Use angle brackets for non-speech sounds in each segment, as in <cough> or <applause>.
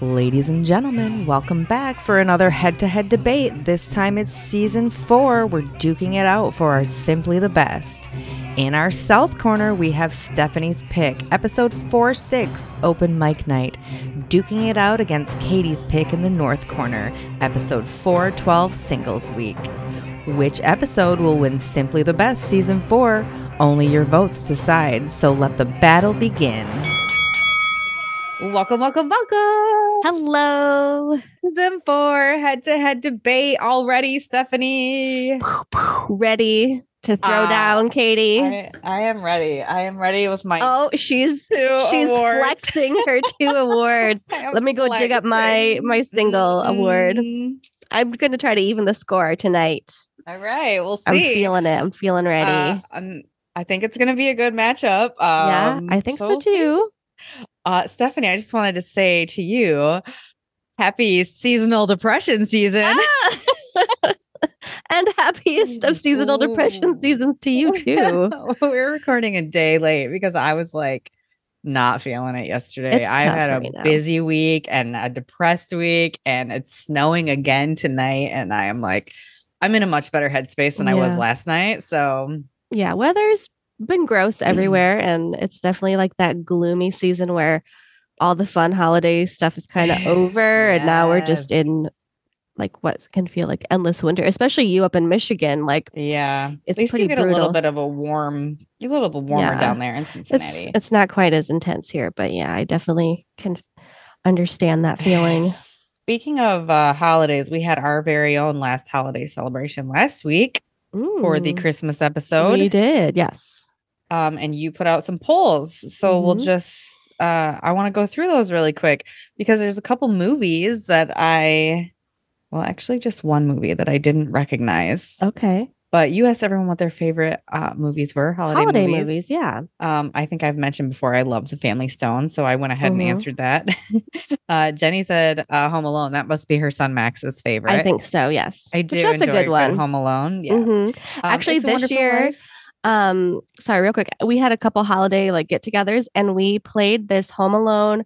Ladies and gentlemen, welcome back for another head to head debate. This time it's season four. We're duking it out for our Simply the Best. In our South corner, we have Stephanie's pick, episode 4 6, Open Mic Night, duking it out against Katie's pick in the North corner, episode 4 12, Singles Week. Which episode will win Simply the Best season 4? Only your votes decide, so let the battle begin. Welcome, welcome, welcome. Hello. Season four head to head debate already, Stephanie. Ready to throw Ah, down Katie. I, I am ready. I am ready with my oh, she's she's awards. flexing her <laughs> two awards. Let me go dig up my my single award. Mm. I'm going to try to even the score tonight. All right, we'll see. I'm feeling it. I'm feeling ready. Uh, I'm- I think it's going to be a good matchup. yeah, Um, I think so, we'll too. Uh, Stephanie, I just wanted to say to you, happy seasonal depression season. Ah! <laughs> and happiest of seasonal depression seasons to you <laughs> too. We're recording a day late because I was like not feeling it yesterday. I've had a now. busy week and a depressed week, and it's snowing again tonight. And I am like, I'm in a much better headspace than I was last night. So yeah, weather's been gross <clears throat> everywhere, and it's definitely like that gloomy season where all the fun holiday stuff is kind of over, and now we're just in like what can feel like endless winter. Especially you up in Michigan, like yeah, It's at least pretty you get a little bit of a warm, a little bit warmer Yeah. down there in it's Cincinnati. it's not quite as intense here, but yeah, I definitely can understand that feeling. Speaking of uh, holidays, we had our very own last holiday celebration last week for the Mm, Christmas episode. we did, yes. Um, and you put out some polls. So we'll Mhm. just, uh, I want to go through those really quick because there's a couple movies that I, well, actually, just one movie that I didn't recognize. Okay, But you asked everyone what their favorite uh, movies were, holiday, holiday movies. movies, yeah. Um, I think I've mentioned before I love The Family Stone, so I went ahead Mhm. and answered that. <laughs> uh, Jenny said uh, Home Alone. That must be her son Max's favorite. I think so. Yes, I Which do that's a good one. Home Alone. Yeah. Mhm. Um, Actually, this year, Life. Um sorry real quick we had a couple holiday like get-togethers and we played this home alone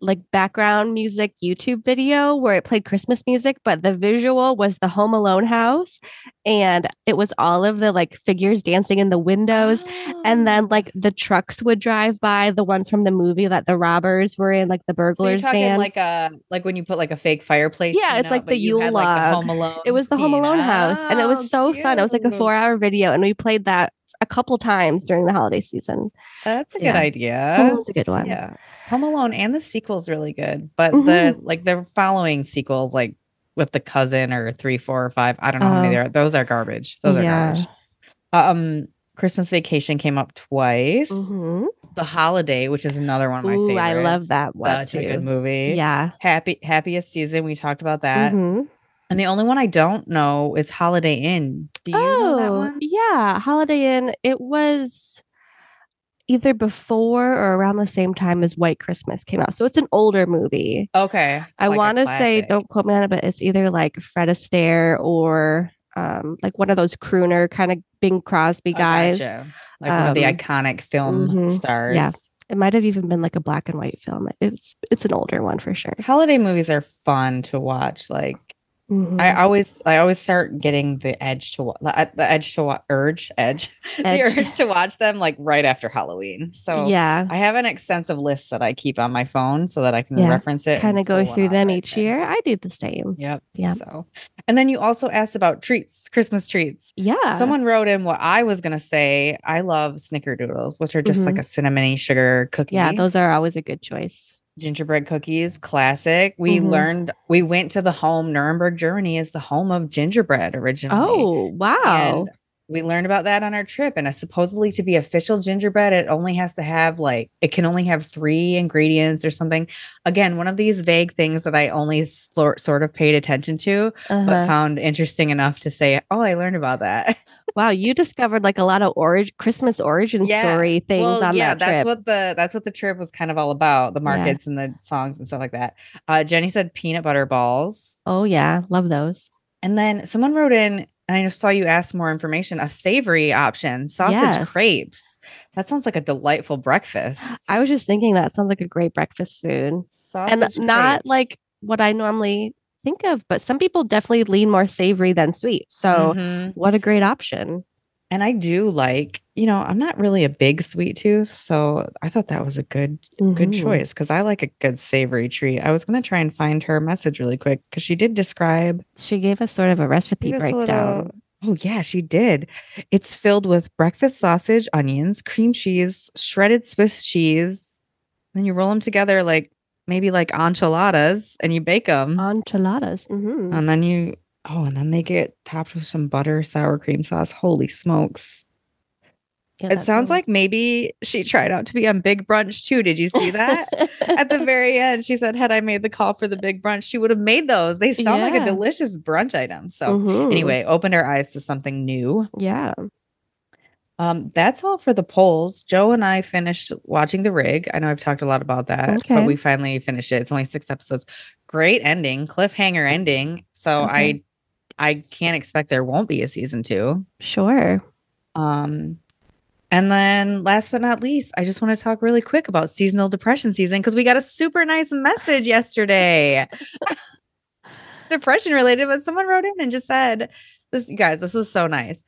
like background music youtube video where it played christmas music but the visual was the home alone house and it was all of the like figures dancing in the windows and Oh. then like the trucks would drive by the ones from the movie that the robbers were in like the So you're burglars talking van like a like when you put like a fake fireplace. Yeah, it's like the you had, Yule like, the log. Home Alone. it was the home alone house and it was Oh, so fun it was like a four hour video and we played that a couple times during the holiday season That's a good idea. Home Alone's a good one. Yeah, Home Alone and the sequel's really good, but Mm-hmm. the like the following sequels, like with the cousin or three, four, or five, I don't know how many Oh. there are. Those are garbage. Those are garbage. Um, Christmas Vacation came up twice. Mhm. The Holiday, which is another one of my Ooh, favorites. I love that one Such a good movie. Yeah. Happy Happiest Season. We talked about that. Mhm. And the only one I don't know is Holiday Inn. Do you know that one? Oh, Yeah, Holiday Inn. It was either before or around the same time as White Christmas came out. So it's an older movie. Okay. I like want to say, don't quote me on it, but it's either like Fred Astaire or um, like one of those crooner kind of Bing Crosby guys. gotcha. Like one of the Um, iconic film mhm, stars. yeah. It might have even been like a black and white film. It's it's an older one for sure. Holiday movies are fun to watch. Like Mhm. I always, I always start getting the edge to the uh, the edge to wa- urge, edge, <laughs> the urge to watch them like right after Halloween. So yeah, I have an extensive list that I keep on my phone so that I can Yeah, reference it. kind of go through them each then. year. I do the same. Yep. Yeah. So, and then you also asked about treats, Christmas treats. Yeah. Someone wrote in what I was gonna say. I love snickerdoodles, which are just Mhm. like a cinnamony sugar cookie. yeah, those are always a good choice. Gingerbread cookies, classic. We Mhm. learned we went to the home. Nuremberg, Germany is the home of gingerbread originally. Oh, wow. And we learned about that on our trip. And supposedly to be official gingerbread, it only has to have like it can only have three ingredients or something. Again, one of these vague things that I only slor- sort of paid attention to, but Uh-huh. found interesting enough to say, "Oh, I learned about that." <laughs> Wow, you discovered like a lot of origin Christmas origin Yeah. story things well, on yeah, that that's what the that's what the trip was kind of all about. The markets and the songs and stuff like that. Uh, Jenny said peanut butter balls. oh yeah, love those. And then someone wrote in And I just saw you ask more information. A savory option, sausage Yes. crepes. That sounds like a delightful breakfast. <gasps> I was just thinking that sounds like a great breakfast food. and Sausage not like what I normally think of, but some people definitely lean more savory than sweet. So, Mhm. what a great option. And I do like, you know, I'm not really a big sweet tooth, so I thought that was a good good Mhm. choice because I like a good savory treat. I was gonna try and find her message really quick because she did describe She gave us sort of a recipe a breakdown. little- Oh, yeah, she did. It's filled with breakfast sausage, onions, cream cheese, shredded Swiss cheese. Then you roll them together like maybe like enchiladas and you bake them. Enchiladas. hmm and then you, oh, and then they get topped with some butter, sour cream sauce. Holy smokes. Yeah, it sounds like maybe she tried out to be on Big Brunch too. Did you see that? At the very <laughs> end, she said, Had I made the call for the big brunch, she would have made those. They sound like a delicious brunch item. So, Mhm. anyway, opened her eyes to something new. yeah. Um, that's all for the polls. Joe and I finished watching The Rig. I know I've talked a lot about that, Okay. but we finally finished it. It's only six episodes. Great ending, cliffhanger ending. So Okay. I I can't expect there won't be a season two. Sure. Um and then last but not least, I just want to talk really quick about seasonal depression season because we got a super nice message yesterday. <laughs> depression related, but someone wrote in and just said, This you guys, this was so nice.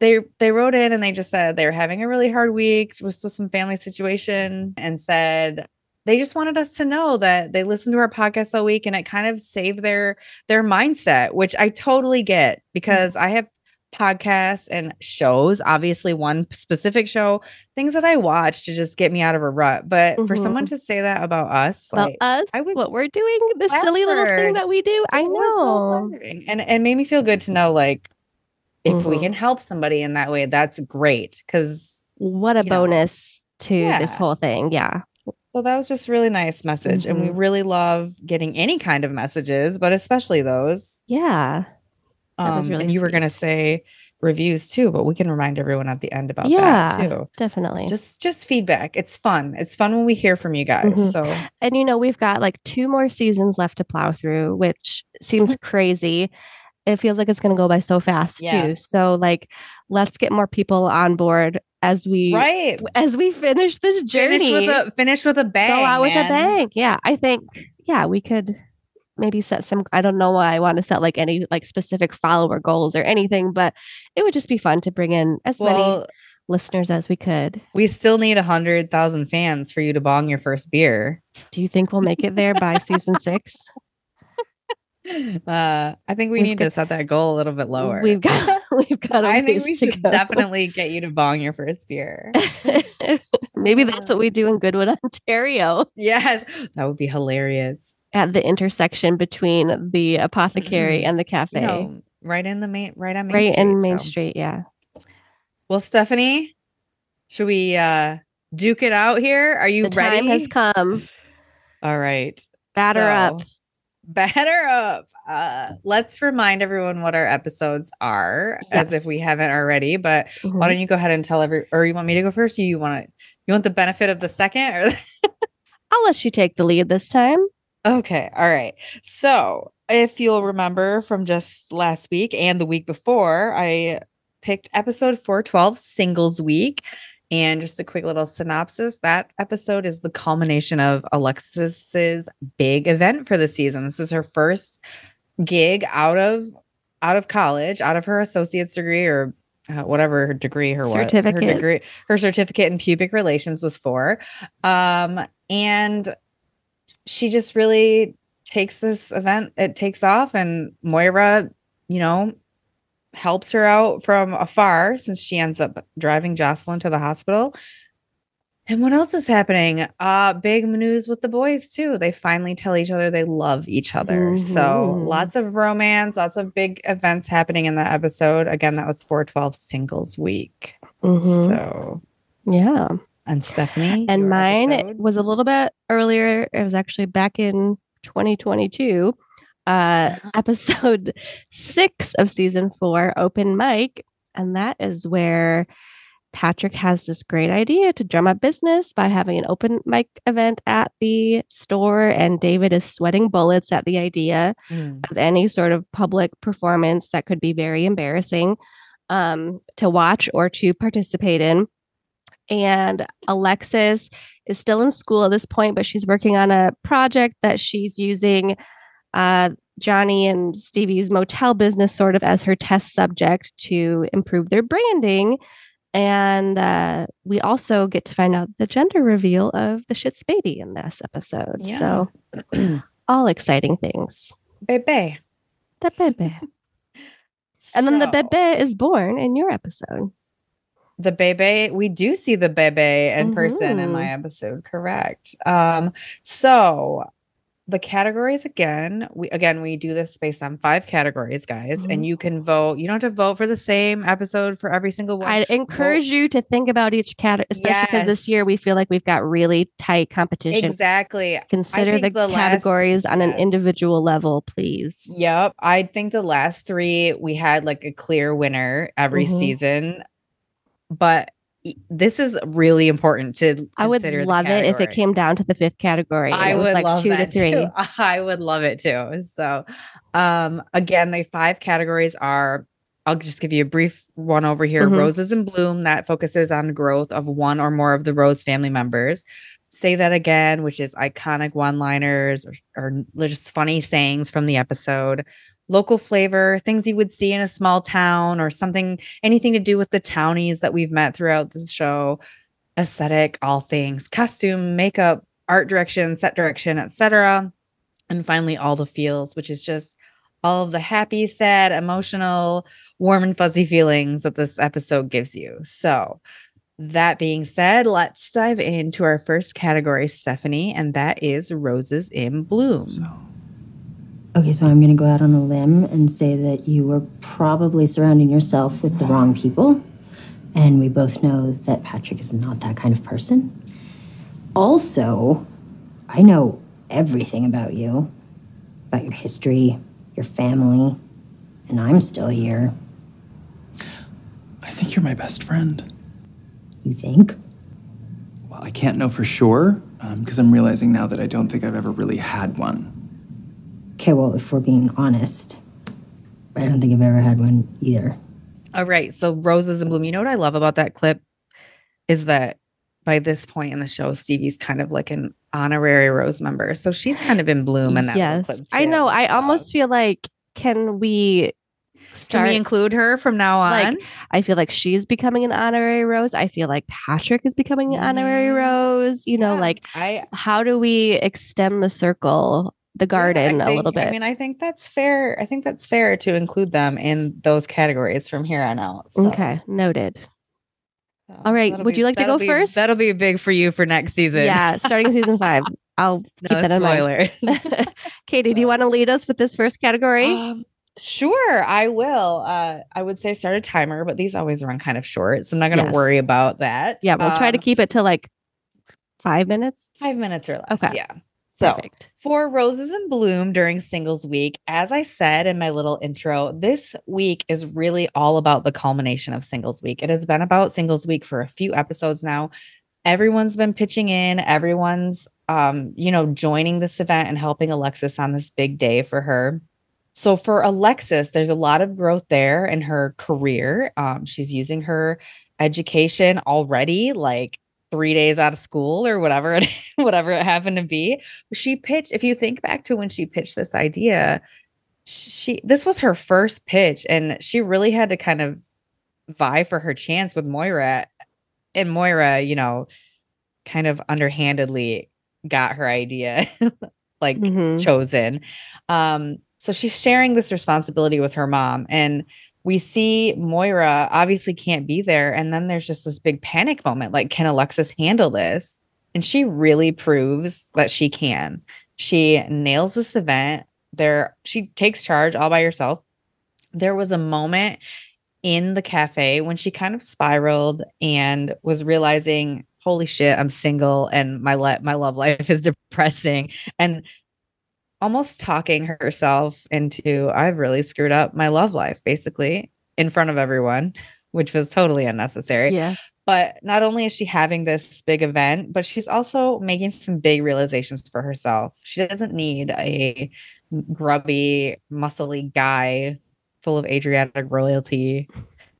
They they wrote in and they just said they were having a really hard week with, with some family situation and said they just wanted us to know that they listened to our podcast all week and it kind of saved their their mindset, which I totally get mm-hmm. because I have podcasts and shows, obviously one specific show, things that I watch to just get me out of a rut. But for Mhm. someone to say that about us, about like us, I was what we're doing, this silly little thing that we do. I it so know. flattering. and it made me feel good to know like if we Mhm. can help somebody in that way, that's great. Cause what a you know. bonus to this whole thing. Yeah. so that was just really nice message. And we Mhm. really love getting any kind of messages, but especially those. Yeah. Um, really and you were gonna say reviews too, but we can remind everyone at the end about Yeah. that too. Definitely. Just just feedback. It's fun. It's fun when we hear from you guys. Mhm. So and you know, we've got like two more seasons left to plow through, which seems crazy. It feels like it's going to go by so fast Yeah. too. So like let's get more people on board as we right. as we finish this journey. Finish with a finish with a bang. go out with a bang. Yeah, I think yeah, we could maybe set some I don't know why I want to set like any like specific follower goals or anything, but it would just be fun to bring in as many listeners as we could. we still need a hundred thousand fans for you to bong your first beer. Do you think we'll make it there by season 6? <laughs> Uh, I think we We've need got- to set that goal a little bit lower. We've got <laughs> we've got I think we should definitely get you to bong your first beer. <laughs> Maybe that's what we do in Goodwood, Ontario, yes, that would be hilarious. At the intersection between the apothecary Mhm. and the cafe. You know, right in the main, right on Main right Street. in Main so. Street, yeah. Well, Stephanie, should we uh duke it out here? Are you The ready? time has come. All right. Batter up. Batter up. Uh, let's remind everyone what our episodes are, as if we haven't already. But why Mhm. don't you go ahead and tell every, or you want me to go first? You want to, you want the benefit of the second, or <laughs> I'll let you take the lead this time. Okay. All right. So, if you'll remember from just last week and the week before, I picked episode 412 Singles Week. And just a quick little synopsis that episode is the culmination of Alexis's big event for the season. This is her first gig out of out of college, out of her associate's degree or uh, whatever her degree, her what, her Certificate. degree, her certificate in pubic relations was for. Um, and she just really takes this event, it takes off, and Moira, you know, helps her out from afar since she ends up driving Jocelyn to the hospital. And what else is happening? Uh big news with the boys too. They finally tell each other they love each other. So Mhm. lots of romance, lots of big events happening in the episode. Again, that was 412 singles week. Mhm. So yeah. And Stephanie. And mine episode? was a little bit earlier. It was actually back in 2022. Uh, episode six of season four, open mic. And that is where Patrick has this great idea to drum up business by having an open mic event at the store, and David is sweating bullets at the idea Mm. of any sort of public performance that could be very embarrassing um, to watch or to participate in. And Alexis is still in school at this point, but she's working on a project that she's using uh, Johnny and Stevie's motel business sort of as her test subject to improve their branding. And uh, we also get to find out the gender reveal of the Schitt's baby in this episode. Yeah. So, <clears throat> all exciting things. Bebe. The bebe. <laughs> And then the So, bebe is born in your episode. The bebe we do see the bebe in person in my Mhm. episode correct um so the categories again we again we do this based on five categories guys Mhm. and you can vote you don't have to vote for the same episode for every single one I'd encourage you to think about each category, especially because this year we feel like we've got really tight competition. exactly Consider the, the last- categories on an individual level, please. Yep. I think the last three we had like a clear winner every Mhm. season. But this is really important to I would love it if it came down to the fifth category. I would like love two that to three. too. <laughs> I would love it too. So, um, again, the five categories are. I'll just give you a brief one over here. Mhm. Roses in bloom that focuses on growth of one or more of the Rose family members. Say that again, which is iconic one-liners or, or just funny sayings from the episode. Local flavor, things you would see in a small town or something, anything to do with the townies that we've met throughout the show. Aesthetic, all things, costume, makeup, art direction, set direction, etc. And finally, all the feels, which is just all of the happy, sad, emotional, warm and fuzzy feelings that this episode gives you. So, that being said, let's dive into our first category, Stephanie, and that is roses in bloom. Okay, so I'm going to go out on a limb and say that you were probably surrounding yourself with the wrong people. And we both know that Patrick is not that kind of person. Also, I know everything about you about your history, your family, and I'm still here. I think you're my best friend. You think? Well, I can't know for sure um, because I'm realizing now that I don't think I've ever really had one. Okay, well, if we're being honest, I don't think I've ever had one either. All right. So roses in bloom. You know what I love about that clip is that by this point in the show, Stevie's kind of like an honorary rose member. So she's kind of in bloom in that yes, clip. I too. know. I almost feel like can we can start? we include her from now on? like, I feel like she's becoming an honorary rose. I feel like Patrick is becoming an honorary Mhm. rose. You know, Yeah, like I how do we extend the circle, the garden Yeah, I a little bit? I mean, I think that's fair. I think that's fair to include them in those categories from here on out. So, okay, noted. so All right, would you like to go be- first? That'll be big for you for next season. Yeah, starting season five. <laughs> I'll keep that in mind. spoiler. <laughs> Katie, do you want to lead us with this first category? Um, sure, I will. Uh, I would say start a timer, but these always run kind of short, so I'm not going to Yes. worry about that. yeah, we'll try to Um, keep it to like five minutes. five minutes or less. Okay. Yeah. So Perfect. for Roses in Bloom during singles week, as I said in my little intro, this week is really all about the culmination of singles week. It has been about singles week for a few episodes now. Everyone's been pitching in, everyone's um, you know, joining this event and helping Alexis on this big day for her. So for Alexis, there's a lot of growth there in her career. Um, she's using her education already, like three days out of school or whatever it <laughs> whatever it happened to be. She pitched. If you think back to when she pitched this idea, she this was her first pitch, and she really had to kind of vie for her chance with Moira. And Moira, you know, kind of underhandedly got her idea <laughs> like Mhm. chosen. Um, so she's sharing this responsibility with her mom. And we see Moira obviously can't be there. And then there's just this big panic moment like, can Alexis handle this? And she really proves that she can. She nails this event. There, she takes charge all by herself. There was a moment in the cafe when she kind of spiraled and was realizing, holy shit, I'm single and my le- my love life is <laughs> depressing. And almost talking herself into I've really screwed up my love life basically in front of everyone, which was totally unnecessary. Yeah. But not only is she having this big event, but she's also making some big realizations for herself. She doesn't need a grubby, muscly guy full of Adriatic royalty.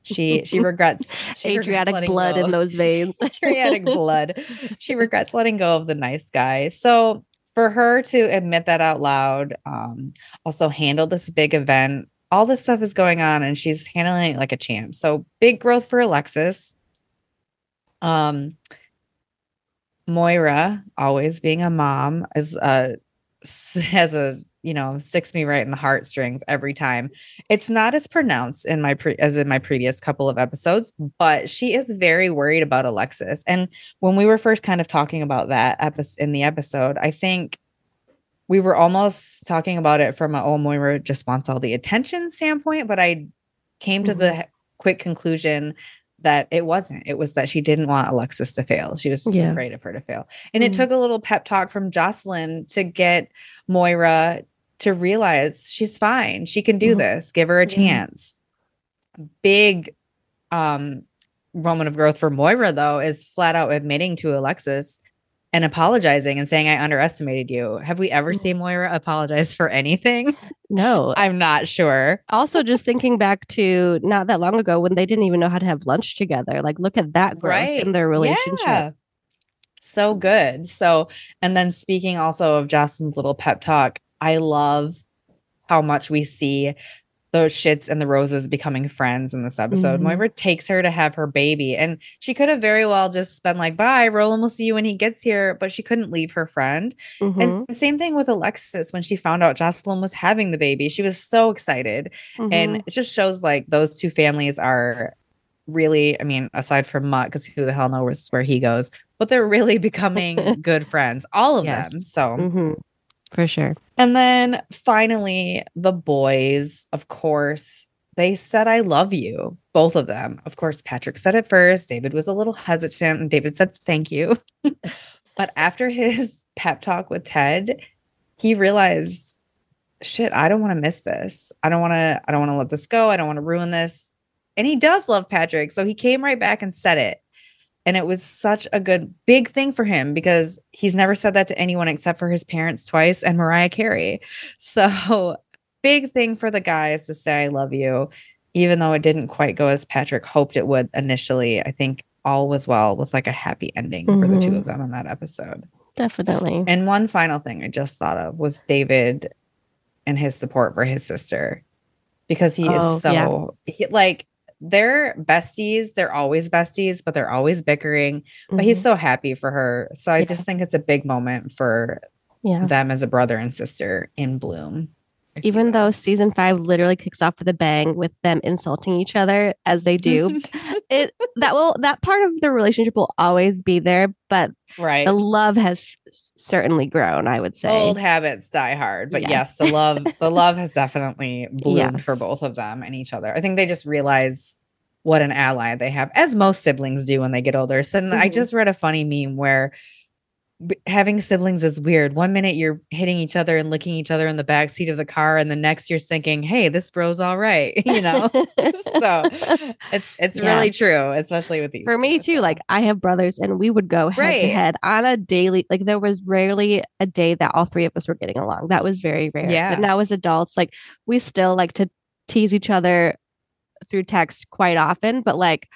She she regrets <laughs> she Adriatic letting blood go. in those veins. <laughs> Adriatic blood. <laughs> She regrets letting go of the nice guy. So for her to admit that out loud, um, also handle this big event, all this stuff is going on, and she's handling it like a champ. So big growth for Alexis. Um, Moira, always being a mom, is uh <laughs> has a you know sticks me right in the heartstrings every time. It's not as pronounced in my pre- as in my previous couple of episodes, but she is very worried about Alexis. And when we were first kind of talking about that episode in the episode, I think we were almost talking about it from a oh Moira just wants all the attention standpoint, but I came to the quick conclusion that it wasn't. It was that she didn't want Alexis to fail. She was just Yeah. afraid of her to fail. And it Mhm. took a little pep talk from Jocelyn to get Moira to realize she's fine. She can do Mhm. this. Give her a chance. Big um moment of growth for Moira though is flat out admitting to Alexis and apologizing and saying I underestimated you. Have we ever Mhm. seen Moira apologize for anything? no. <laughs> I'm not sure. also just thinking back to not that long ago when they didn't even know how to have lunch together. Like look at that growth in their relationship. Yeah. So good. So, and then speaking also of Jocelyn's little pep talk, I love how much we see those Schitts and the roses becoming friends in this episode. Mhm. Moira takes her to have her baby, and she could have very well just been like, bye, Roland will see you when he gets here, but she couldn't leave her friend. Mhm, And same thing with Alexis when she found out Jocelyn was having the baby. She was so excited mhm. and it just shows like those two families are really i mean aside from mutt because who the hell knows where he goes but they're really becoming <laughs> good friends all of them Yes. so Mhm. For sure. and then finally the boys of course they said i love you both of them. Of course patrick said it first. David was a little hesitant and david said thank you. <laughs> But after his <laughs> pep talk with ted he realized shit i don't want to miss this. I don't want to i don't want to let this go. I don't want to ruin this. And he does love patrick so he came right back and said it and it was such a good big thing for him because he's never said that to anyone except for his parents twice and mariah carey so <laughs> big thing for the guys to say i love you even though it didn't quite go as patrick hoped it would initially i think all was well with like a happy ending for the two Mhm. of them in that episode Definitely. and one final thing I just thought of was David and his support for his sister because he Oh, is so he, like they're besties. They're always besties, but they're always bickering. But he's Mhm. so happy for her. So I Yeah. just think it's a big moment for yeah. them as a brother and sister in bloom. Even though season five literally kicks off with a bang with them insulting each other as they do, <laughs> it that will that part of the relationship will always be there, but right. the love has certainly grown. I would say. Old habits die hard, but Yes. yes, the love <laughs> the love has definitely bloomed for both of them and each other. I think they just realize what an ally they have, as most siblings do when they get older. So I Mhm. just read a funny meme where having siblings is weird. One minute you're hitting each other and licking each other in the back seat of the car, and the next you're thinking, "Hey, this bro's all right," <laughs> you know. <laughs> so it's it's Yeah. really true, especially with these. For me too, like I have brothers and we would go head to head on a daily like there was rarely a day that all three of us were getting along. That was very rare. Yeah. But now as adults, like we still like to tease each other through text quite often, but like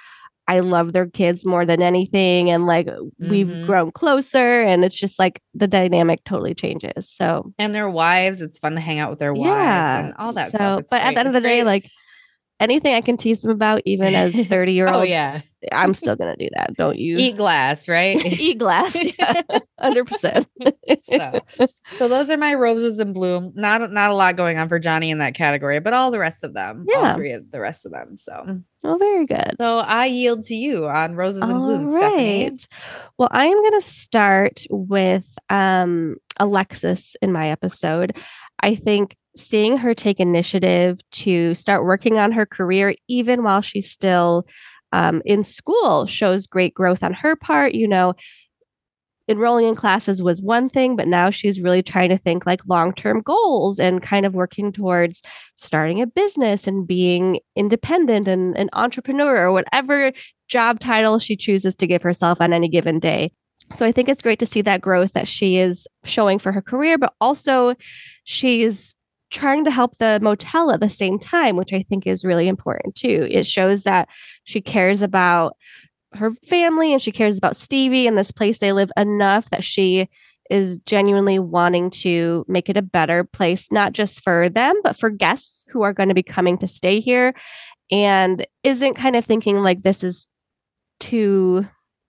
I love their kids more than anything and like we've Mhm. grown closer and it's just like the dynamic totally changes. So and their wives. It's fun to hang out with their wives yeah. and all that so, stuff. It's but at the end of It's the day, like anything I can tease them about, even as 30 year olds, oh yeah, I'm still gonna do that. Don't you eat glass, right? <laughs> eat glass. <laughs> Hundred percent. so, so those are my roses in bloom. Not not a lot going on for Johnny in that category, but all the rest of them, all Yeah. three of the rest of them. So, Oh, very good. so I yield to you on roses in bloom, All Stephanie. right. Well, I am going to start with um, Alexis in my episode. I think seeing her take initiative to start working on her career, even while she's still um, in school, shows great growth on her part. You know, enrolling in classes was one thing, but now she's really trying to think like long term goals and kind of working towards starting a business and being independent and an entrepreneur or whatever job title she chooses to give herself on any given day. So I think it's great to see that growth that she is showing for her career, but also she's trying to help the motel at the same time, which I think is really important too. It shows that she cares about her family and she cares about Stevie and this place they live enough that she is genuinely wanting to make it a better place, not just for them, but for guests who are going to be coming to stay here and isn't kind of thinking like this is too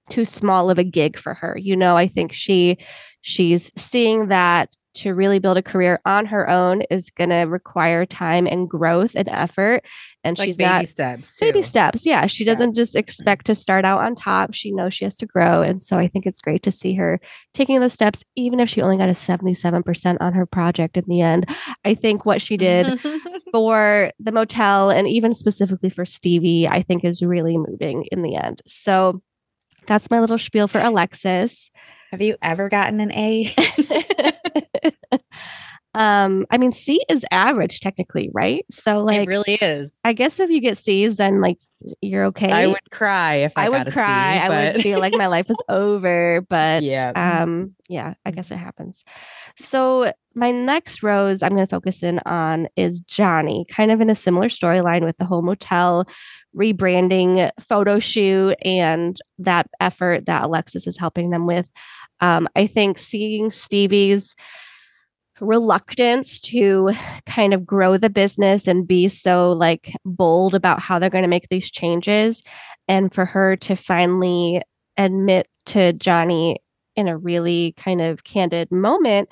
too small of a gig for her. You know, I think she she's seeing that to really build a career on her own is going to require time and growth and effort. And like she's baby not steps. Too. baby steps. Yeah. She doesn't just expect to start out on top. She knows she has to grow. And so I think it's great to see her taking those steps, even if she only got a 77% on her project in the end. I think what she did <laughs> for the motel and even specifically for Stevie, I think is really moving in the end. So that's my little spiel for Alexis. Have you ever gotten an A? <laughs> <laughs> um, I mean, C is average technically, right? So like it really is. I guess if you get C's, then like you're okay. I would cry if I, I got would a C, cry. I would feel like my life was over. But Yeah. um, yeah, I guess it happens. So my next rose I'm going to focus in on is Johnny, kind of in a similar storyline with the whole motel rebranding photo shoot and that effort that Alexis is helping them with. Um, I think seeing Stevie's reluctance to kind of grow the business and be so like bold about how they're going to make these changes. And for her to finally admit to Johnny in a really kind of candid moment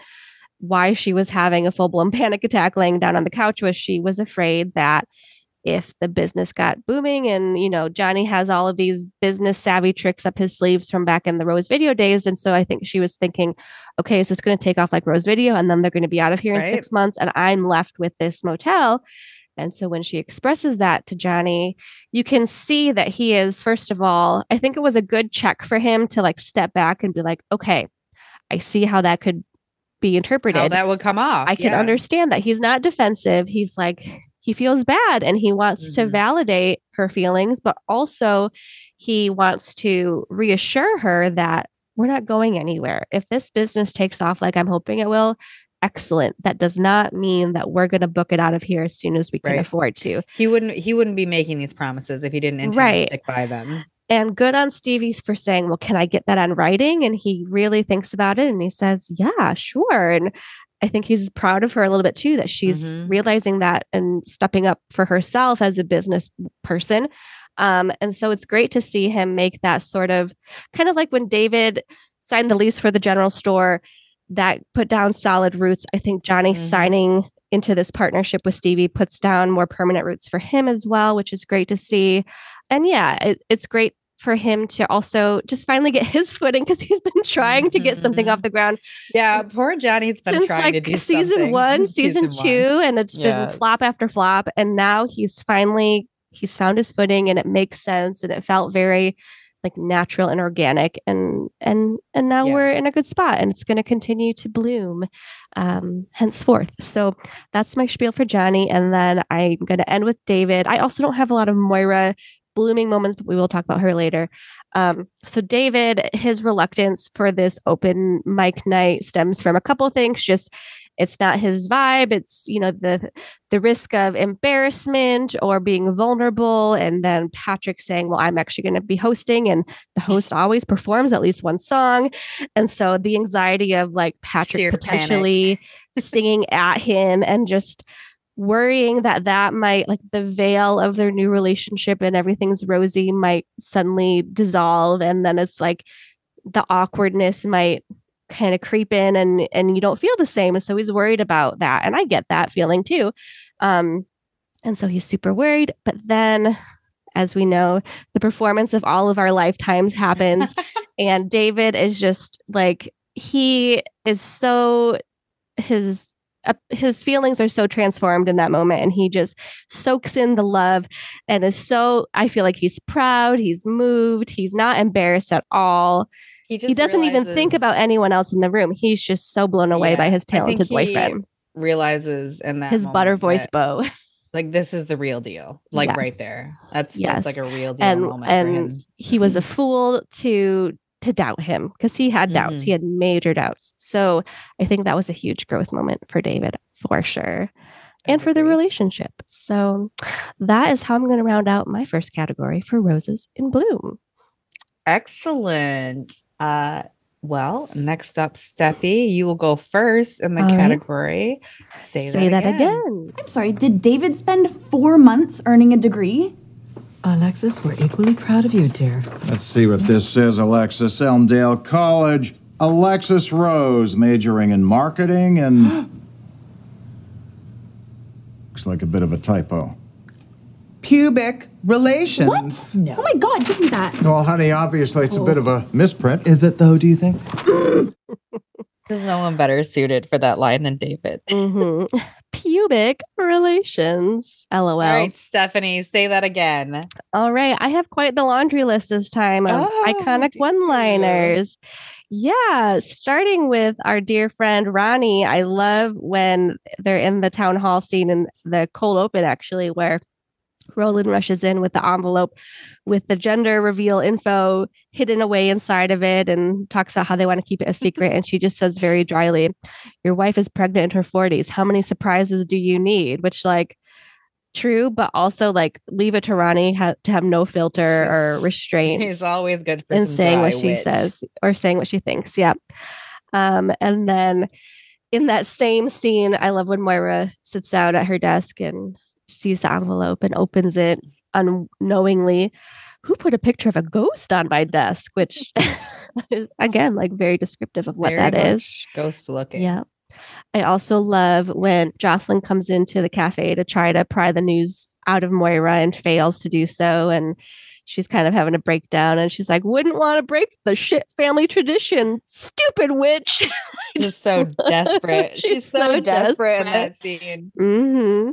why she was having a full-blown panic attack laying down on the couch was she was afraid that if the business got booming and you know Johnny has all of these business savvy tricks up his sleeves from back in the Rose video days and so I think she was thinking okay is this going to take off like Rose video and then they're going to be out of here in 6 months and I'm left with this motel and so when she expresses that to Johnny you can see that he is first of all I think it was a good check for him to like step back and be like okay I see how that could be interpreted how that would come off. I can yeah. understand that he's not defensive. He's like, he feels bad and he wants to Mhm. validate her feelings, but also he wants to reassure her that we're not going anywhere. If this business takes off like I'm hoping it will, excellent. That does not mean that we're going to book it out of here as soon as we can Right. afford to. He wouldn't. He wouldn't be making these promises if he didn't intend Right. to stick by them. And good on Stevie's for saying, Well, can I get that on writing? And he really thinks about it and he says, Yeah, sure. And I think he's proud of her a little bit too, that she's Mhm. realizing that and stepping up for herself as a business person. Um, and so it's great to see him make that sort of kind of like when David signed the lease for the general store that put down solid roots. I think Johnny Mhm. signing into this partnership with Stevie puts down more permanent roots for him as well, which is great to see. And yeah, it, it's great for him to also just finally get <laughs> his footing because he's been trying to get something off Mhm. the ground Yeah, Since- poor Johnny's been since trying like to do season one, <laughs> season, one. two, and it's Yes. been flop after flop. And now he's finally he's found his footing and it makes sense and it felt very like natural and organic and and and now Yeah. we're in a good spot and it's going to continue to bloom um henceforth so that's my spiel for johnny and then i'm going to end with david i also don't have a lot of moira blooming moments but we will talk about her later. Um so david his reluctance for this open mic night stems from a couple things. Just it's not his vibe. It's you know the the risk of embarrassment or being vulnerable. And then patrick saying well i'm actually going to be hosting and the <laughs> host always performs at least one song. And so the anxiety of like patrick Sheer potentially <laughs> singing at him and just worrying that that might like the veil of their new relationship and everything's rosy might suddenly dissolve and then it's like the awkwardness might kind of creep in and and you don't feel the same. And so he's worried about that and i get that feeling too. Um and so he's super worried but then as we know the performance of all of our lifetimes happens <laughs> and david is just like he is so his uh, his feelings are so transformed in that moment and he just soaks in the love and is so I feel like he's proud, he's moved, he's not embarrassed at all. He, just he doesn't even think about anyone else in the room. He's just so blown away by Yeah, his I think talented boyfriend. Realizes in that His butter voice that, bow. like this is the real deal. Like right there. That's Yes. that's like a real deal and moment for and him. he was a fool to to doubt him because he had doubts Mhm. he had major doubts so i think that was a huge growth moment for david for sure and for the relationship so that is how i'm going to round out my first category for roses in bloom Excellent. Uh well, next up, Steffi, you will go first in the All right. category. Say, say that, again. again. I'm sorry, did David spend four months earning a degree? Alexis, we're equally proud of you, dear. Let's see what this says, Alexis. Elmdale College. Alexis Rose, majoring in marketing and. <gasps> Looks like a bit of a typo. Pubic relations. What? Oh my god, give me that. Well, honey, obviously it's a bit of a misprint. Is it though, do you think? <laughs> There's no one better suited for that line than David. Mhm. <laughs> pubic relations lol All right, Stephanie, say that again. All right. I have quite the laundry list this time of Oh, iconic one liners. Yeah. Starting with our dear friend Ronnie. I love when they're in the town hall scene in the cold open, actually, where Roland rushes in with the envelope with the gender reveal info hidden away inside of it and talks about how they want to keep it a <laughs> secret. and she just says very dryly, Your wife is pregnant in her 40s. How many surprises do you need? Which, like, true, but also like leave it to Ronnie ha- to have no filter or <laughs> restraint He's always good for some saying what she says or saying what she thinks. Yeah. Um, and then in that same scene, I love when Moira sits down at her desk and sees the envelope and opens it unknowingly. Who put a picture of a ghost on my desk? Which <laughs> is again like very descriptive of what Very that is. Ghost looking. Yeah. I also love when Jocelyn comes into the cafe to try to pry the news out of Moira and fails to do so. And she's kind of having a breakdown and she's like, wouldn't want to break the Schitt family tradition. Stupid witch. <laughs> Just so <laughs> desperate. She's, so, desperate, in that desperate. scene. hmm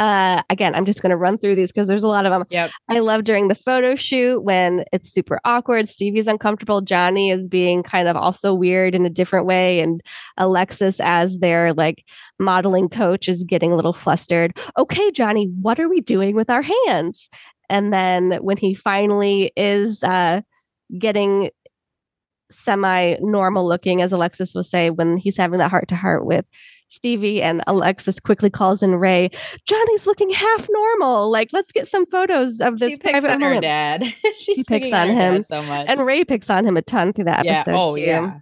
Uh, again, I'm just going to run through these because there's a lot of them. Yep. I love during the photo shoot when it's super awkward. Stevie's uncomfortable. Johnny is being kind of also weird in a different way. And Alexis, as their like modeling coach, is getting a little flustered. Okay, Johnny, what are we doing with our hands? And then when he finally is uh, getting semi normal looking, as Alexis will say, when he's having that heart to heart with Stevie and Alexis quickly calls in Ray, Johnny's looking half normal. Like, let's get some photos of this she picks private on her dad. <laughs> She's She picks picking on him. so much. And Ray picks on him a ton through that yeah. episode. Oh too. yeah.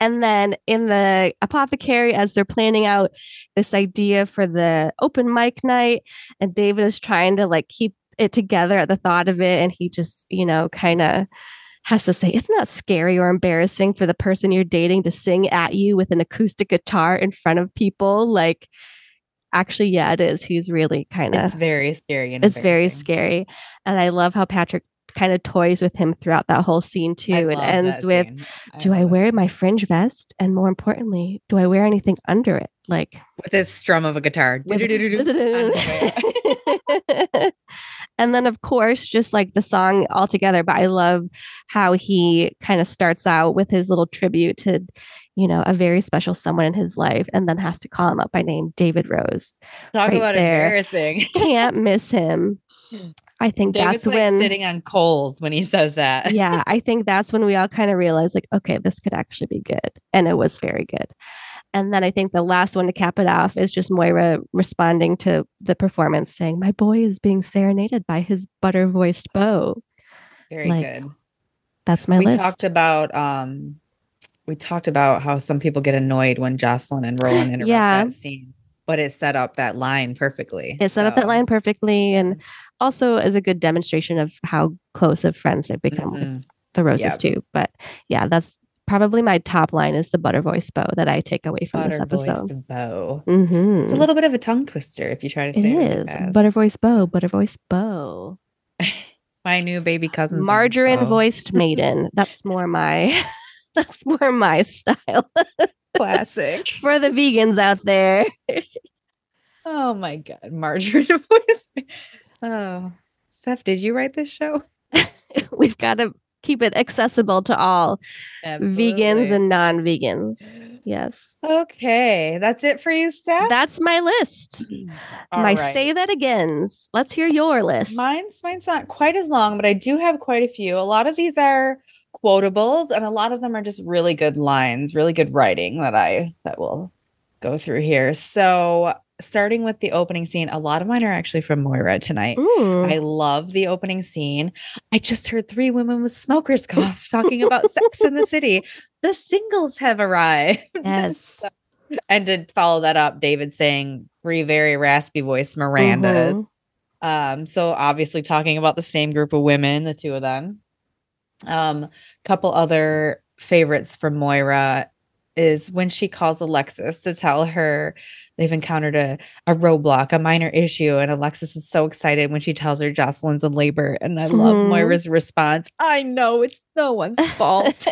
And then in the apothecary, as they're planning out this idea for the open mic night, and David is trying to like keep it together at the thought of it. And he just, you know, kind of has to say, it's not scary or embarrassing for the person you're dating to sing at you with an acoustic guitar in front of people. Like, actually, yeah, it is. He's really kind of It's very scary. And it's very scary. And I love how Patrick kind of toys with him throughout that whole scene too. I It ends with scene. do I wear my fringe vest? And more importantly, do I wear anything under it? Like with this strum of a guitar? <laughs> <laughs> and then of course, just like the song altogether, but I love how he kind of starts out with his little tribute to, you know, a very special someone in his life and then has to call him up by name, David Rose. Talk right about there. embarrassing. <laughs> Can't miss him. I think David's that's like when sitting on coals when he says that. yeah, I think that's when we all kind of realized, like, okay, this could actually be good. And it was very good. And then I think the last one to cap it off is just Moira responding to the performance saying, My boy is being serenaded by his butter voiced beau. Very Like, good. That's my we list. talked about um we talked about how some people get annoyed when Jocelyn and Roland interrupt Yeah. that scene, but it set up that line perfectly. it set up that line perfectly and also is a good demonstration of how close of friends they've become with mhm. the roses Yeah. too. But yeah, that's probably my top line is the butter voice bow that I take away from this Butter episode. voiced bow. Mhm. It's a little bit of a tongue twister if you try to It say is butter voice bow, butter voice bow. <laughs> My new baby cousin. margarine voiced <laughs> maiden. That's more my <laughs> that's more my style. Classic. For the vegans out there. Oh my god, Marjorie voice. Oh, Steph, did you write this show? We've got to keep it accessible to all vegans and non-vegans. Yes. Okay, that's it for you, Steph. That's my list. Mm-hmm. All my right. say that agains. Let's hear your list. Mine's mine's not quite as long, but I do have quite a few. A lot of these are quotables, and a lot of them are just really good lines, really good writing that I that will go through here. So starting with the opening scene, a lot of mine are actually from Moira tonight. Ooh. I love the opening scene. I just heard three women with smokers cough talking about sex in the city. The singles have arrived. <laughs> yes. and to follow that up, David saying three very raspy voice Mirandas. Um, so obviously talking about the same group of women, the two of them. Um, couple other favorites from Moira is when she calls Alexis to tell her they've encountered a, a roadblock, a minor issue, and Alexis is so excited when she tells her Jocelyn's in labor. And I love Mhm. Moira's response. I know it's no one's fault.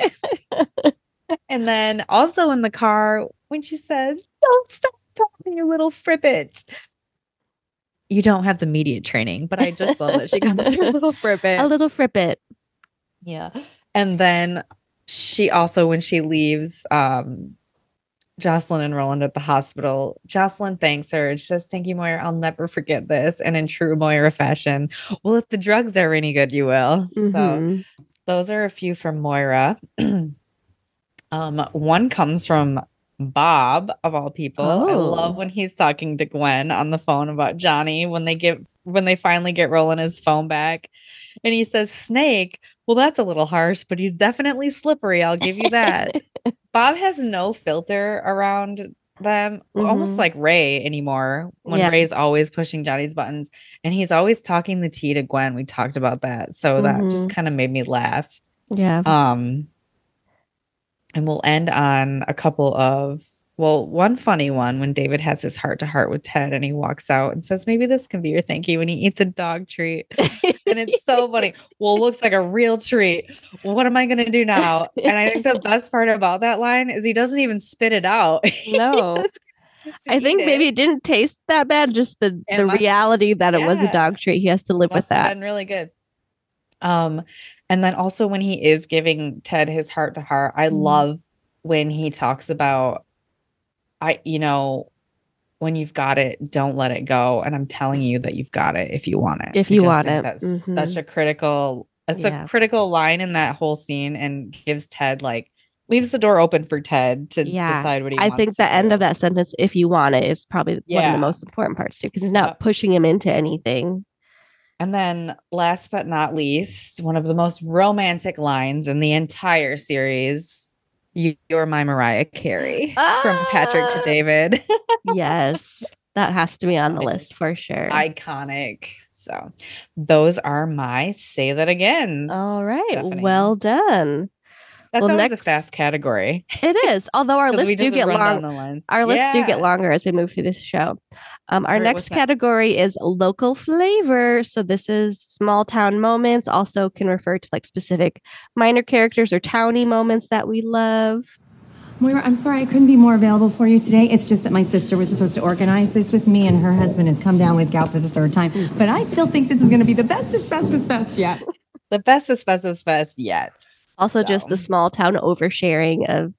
<laughs> and then also in the car when she says, "Don't stop talking, you little frippet." You don't have the media training, but I just love that she comes through little <laughs> frippet. A little frippet. Yeah. And then she also, when she leaves um, Jocelyn and Roland at the hospital, Jocelyn thanks her she says, Thank you, Moira. I'll never forget this. And in true Moira fashion, well, if the drugs are any good, you will. So Mhm. those are a few from Moira. <clears throat> um, one comes from Bob, of all people. I love Oh. when he's talking to Gwen on the phone about Johnny when they get when they finally get Roland his phone back. And he says, Snake. Well, that's a little harsh, but he's definitely slippery. I'll give you that. <laughs> Bob has no filter around them, almost Mhm. like Ray anymore. When Yeah. Ray's always pushing Johnny's buttons, and he's always talking the tea to Gwen. We talked about that, so that just Mhm. kind of made me laugh. Yeah. Um, and we'll end on a couple of well, one funny one when David has his heart to heart with Ted, and he walks out and says, "Maybe this can be your thank you." When he eats a dog treat, and it's so funny. <laughs> Well, it looks like a real treat. Well, what am I going to do now? And I think the best part about that line is he doesn't even spit it out. <laughs> No. just gets to I think eat maybe it. it didn't taste that bad, just the, It the must- reality that it was a dog treat. He has to live with Must have that. been really good. Um, and then also when he is giving Ted his heart to heart, I Mhm. love when he talks about, I, you know, when you've got it, don't let it go. And I'm telling you that you've got it if you want it. If you want it. That's Mhm. such a critical, it's Yeah. a critical line in that whole scene and gives Ted like leaves the door open for Ted to Yeah. decide what he I think the end of that sentence, if you want it, is probably one of the most important parts too, because he's not Yep. pushing him into anything. And then, last but not least, one of the most romantic lines in the entire series you, You're my Mariah Carey <laughs> from Patrick to Ah. David. <laughs> yes, that has to be on the list for sure. Iconic. So, those are my say that again. All right, Stephanie. well done. That's well, always next- a fast category. <laughs> It is, although our <laughs> 'cause we lists do get run long. Our lists do get longer as we move through this show. Um, our All right, next what's next? category is local flavor. So this is small town moments. Also can refer to like specific minor characters or towny moments that we love. Moira, I'm sorry I couldn't be more available for you today. It's just that my sister was supposed to organize this with me, and her husband has come down with gout for the third time. But I still think this is going to be the bestest, bestest, best yet. <laughs> The bestest, bestest, best yet. Also, just the small town oversharing of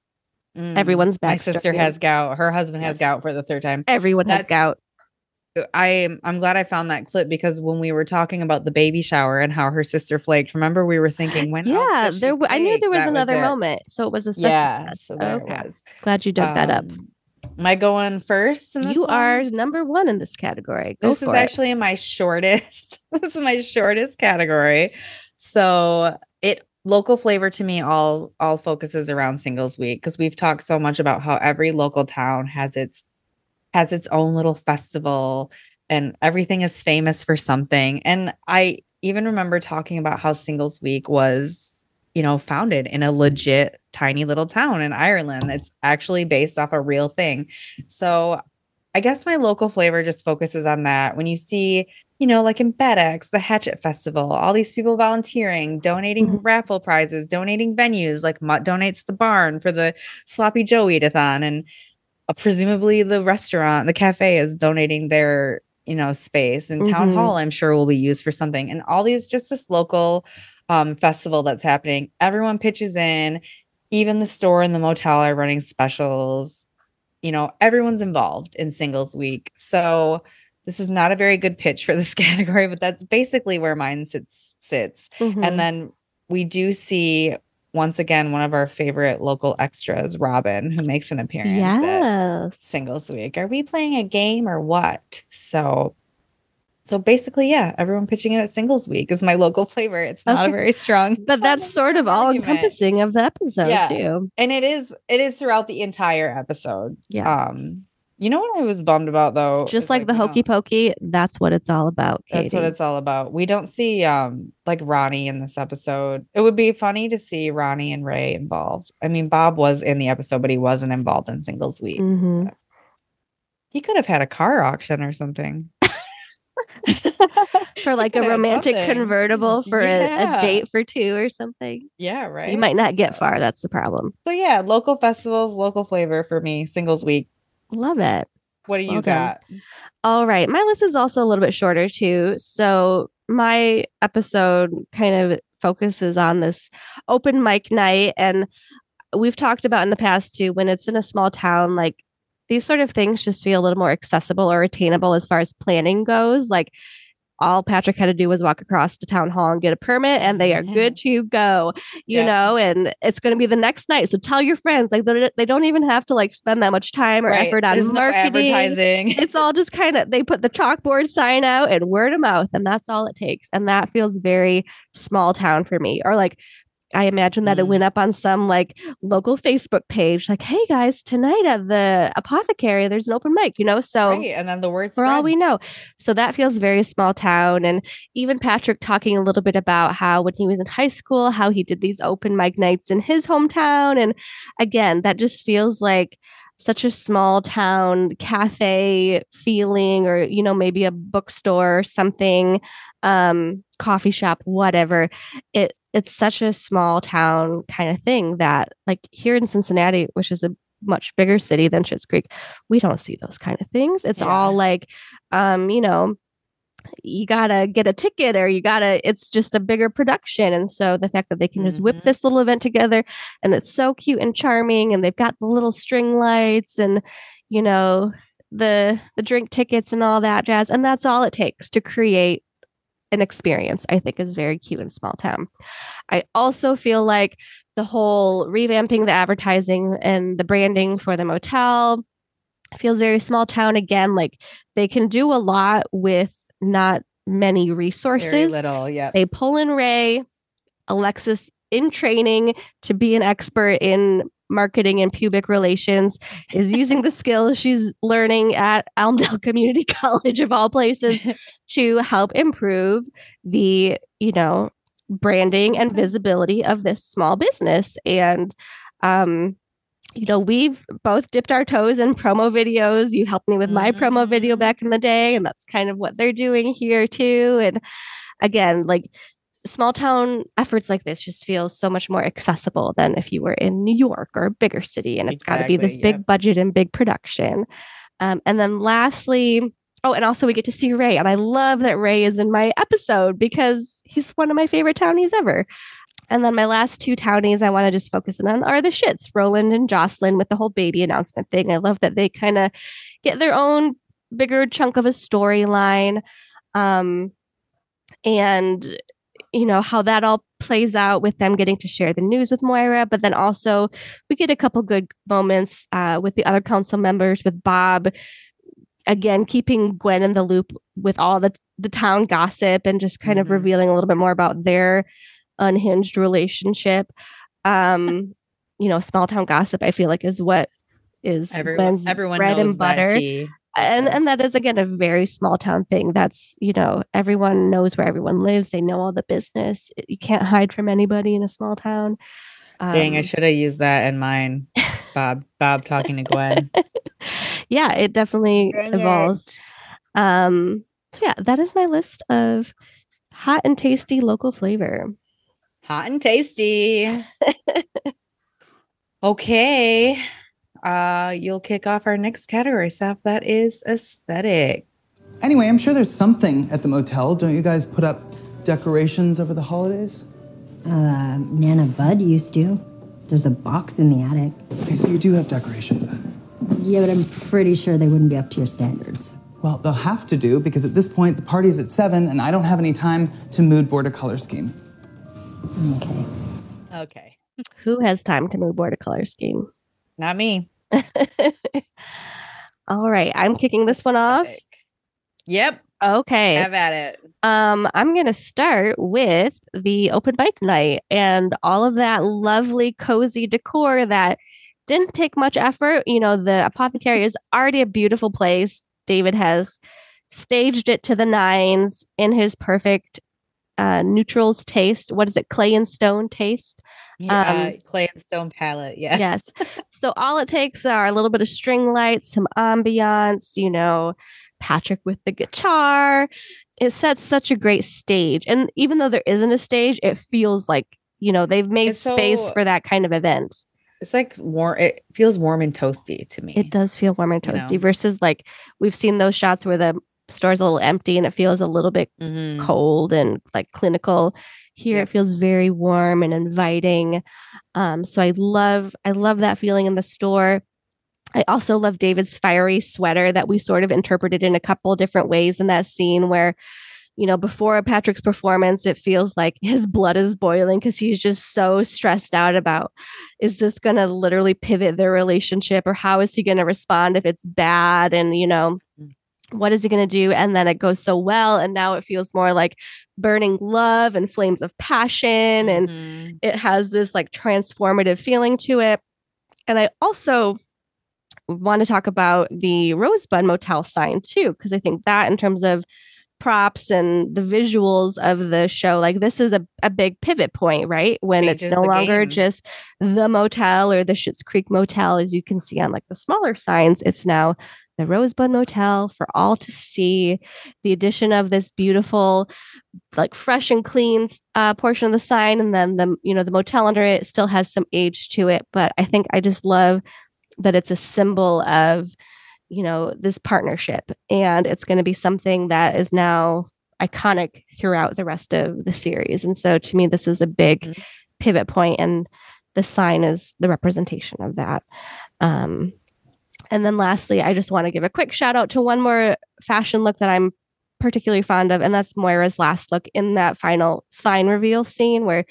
Mm. everyone's My sister has gout. Her husband has gout for the third time. everyone has gout. I I'm glad I found that clip because when we were talking about the baby shower and how her sister flaked, remember we were thinking when Yeah, there. w- I knew there was That another it. moment, so it was a special. Yeah, so there Okay. it was. Glad you dug that up. Um, Am I going first? in this You one? are number one in this category. Go This is it. actually my shortest. <laughs> this is my shortest category. So it local flavor to me all all focuses around singles week because we've talked so much about how every local town has its has its own little festival and everything is famous for something. And I even remember talking about how singles week was, you know, founded in a legit tiny little town in Ireland. It's actually based off a real thing. So I guess my local flavor just focuses on that. When you see, you know, like in Bed X, the Hatchet Festival, all these people volunteering, donating Mhm. raffle prizes, donating venues, like Mutt donates the barn for the Sloppy Joe Eatathon, and uh, presumably the restaurant, the cafe is donating their, you know, space. And Town Mhm. Hall, I'm sure, will be used for something. And all these, just this local um, festival that's happening. Everyone pitches in. Even the store and the motel are running specials you know, everyone's involved in singles week. So this is not a very good pitch for this <laughs> category, but that's basically where mine sits sits. Mhm. And then we do see once again one of our favorite local extras, Robin, who makes an appearance yes. singles week. Are we playing a game or what? So so basically, yeah, everyone pitching in at singles week is my local <laughs> flavor. It's not Okay. a very strong, But <laughs> that's sort of all argument. encompassing of the episode Yeah. too. and it is it is throughout the entire episode. Yeah. Um, you know what I was bummed about though, Just is, like the hokey pokey, that's what it's all about. Katie. That's what it's all about. We don't see um like Ronnie in this episode. It would be funny to see Ronnie and Ray involved. I mean, Bob was in the episode, but he wasn't involved in singles week. Mhm. He could have had a car auction or something. <laughs> for <laughs> like a romantic something. convertible for a, a date for two or something. Yeah, right. You might not get far. That's the problem. So yeah, local festivals, local flavor for me. Singles week. Love it. What do you Well done. got? All right. My list is also a little bit shorter too. So my episode kind of focuses on this open mic night. And we've talked about in the past too, when it's in a small town, like these sort of things just feel a little more accessible or attainable as far as planning goes. Like all Patrick had to do was walk across to town hall and get a permit and they are good to go, you Yeah. know, and it's going to be the next night. So tell your friends, like they don't even have to like spend that much time or Right. effort on There's no marketing advertising. <laughs> it's all just kind of they put the chalkboard sign out and word of mouth and that's all it takes and that feels very small town for me or like i imagine that it Mm. went up on some like local facebook page like hey guys tonight at the apothecary there's an open mic you know so right. And then the words for all we know. So that feels very small town. And even Patrick talking a little bit about how when he was in high school, how he did these open mic nights in his hometown. And again, that just feels like such a small town cafe feeling, or, you know, maybe a bookstore or something, um, coffee shop, whatever. It it's such a small town kind of thing that like here in Cincinnati, which is a much bigger city than Schitt's Creek, we don't see those kind of things. It's Yeah. all like, um, you know, you gotta get a ticket or you gotta. It's just a bigger production, and so the fact that they can just whip Mhm. this little event together, and it's so cute and charming, and they've got the little string lights, and you know the the drink tickets and all that jazz, and that's all it takes to create an experience. I think is very cute in small town. I also feel like the whole revamping the advertising and the branding for the motel feels very small town again. Like they can do a lot with not many resources. Very little. Yeah. They pull in Ray, Alexis in training to be an expert in marketing and pubic relations, is using the skills she's learning at Elmdale <laughs> Community College of all places <laughs> to help improve the, you know, branding and visibility of this small business. And um, you know, we've both dipped our toes in promo videos. You helped me with my promo video Mhm. back in the day, and that's kind of what they're doing here too. And again, like small town efforts like this just feel so much more accessible than if you were in New York or a bigger city and it's got to be this Exactly, big budget and big production. Um, and then lastly, oh, and also we get to see Ray. And I love that Ray is in my episode because he's one of my favorite townies ever. And then my last two townies I want to just focus in on are the Schitts, Roland and Jocelyn with the whole baby announcement thing. I love that they kind of get their own bigger chunk of a storyline. Um, and you know how that all plays out with them getting to share the news with Moira, but then also we get a couple good moments uh, with the other council members, with Bob, again keeping Gwen in the loop with all the the town gossip and just kind of Mhm. revealing a little bit more about their unhinged relationship. Um, you know, small town gossip. I feel like is what is Everyone, everyone bread knows and butter. And and that is again a very small town thing that's you know everyone knows where everyone lives they know all the business you can't hide from anybody in a small town Dang, I Um, should have used that in mine. <laughs> Bob, Bob talking to Gwen. <laughs> yeah, it definitely Bring evolves. it. Um, so yeah, that is my list of hot and tasty local flavor. Hot and tasty. <laughs> okay. Uh, you'll kick off our next category, Seth. That is aesthetic. Anyway, I'm sure there's something at the motel. Don't you guys put up decorations over the holidays? Uh, Nana Bud used to. There's a box in the attic. Okay, so you do have decorations then. Yeah, but I'm pretty sure they wouldn't be up to your standards. Well, they'll have to do because at this point the party's at seven and I don't have any time to mood board a color scheme. Okay. Okay. <laughs> Who has time to move board a color scheme? Not me. <laughs> All right, I'm kicking this one off. Yep. Okay. Have at it. Um, I'm gonna start with the open mic night and all of that lovely, cozy decor that didn't take much effort. You know, the apothecary is already a beautiful place. David has staged it to the nines in his perfect uh neutrals taste. What is it? Clay and stone taste. Yeah, Um, clay and stone palette. Yeah. Yes. <laughs> so all it takes are a little bit of string lights, some ambiance, you know, Patrick with the guitar. It sets such a great stage. And even though there isn't a stage, it feels like, you know, they've made It's space for that kind of event. It's like warm. It feels warm and toasty to me. It does feel warm and You toasty know? versus like we've seen those shots where the store's a little empty and it feels a little bit Mhm. cold and like clinical. Here Yeah. it feels very warm and inviting. Um, so I love I love that feeling in the store. I also love David's fiery sweater that we sort of interpreted in a couple different ways in that scene where you know before Patrick's performance it feels like his blood is boiling because he's just so stressed out about is this going to literally pivot their relationship or how is he going to respond if it's bad and you know what is he going to do and then it goes so well and now it feels more like burning love and flames of passion and Mhm. it has this like transformative feeling to it and i also want to talk about the rosebud motel sign too because i think that in terms of props and the visuals of the show like this is a, a big pivot point right when it's no longer game. just the motel or the Schitt's Creek motel as you can see on like the smaller signs it's now the Rosebud Motel for all to see. The addition of this beautiful, like fresh and clean uh, portion of the sign, and then the you know the motel under it still has some age to it. But I think I just love that it's a symbol of you know this partnership, and it's going to be something that is now iconic throughout the rest of the series. And so to me, this is a big Mhm. pivot point, and the sign is the representation of that. Um, and then lastly, I just want to give a quick shout out to one more fashion look that I'm particularly fond of, and that's Moira's last look in that final sign reveal scene where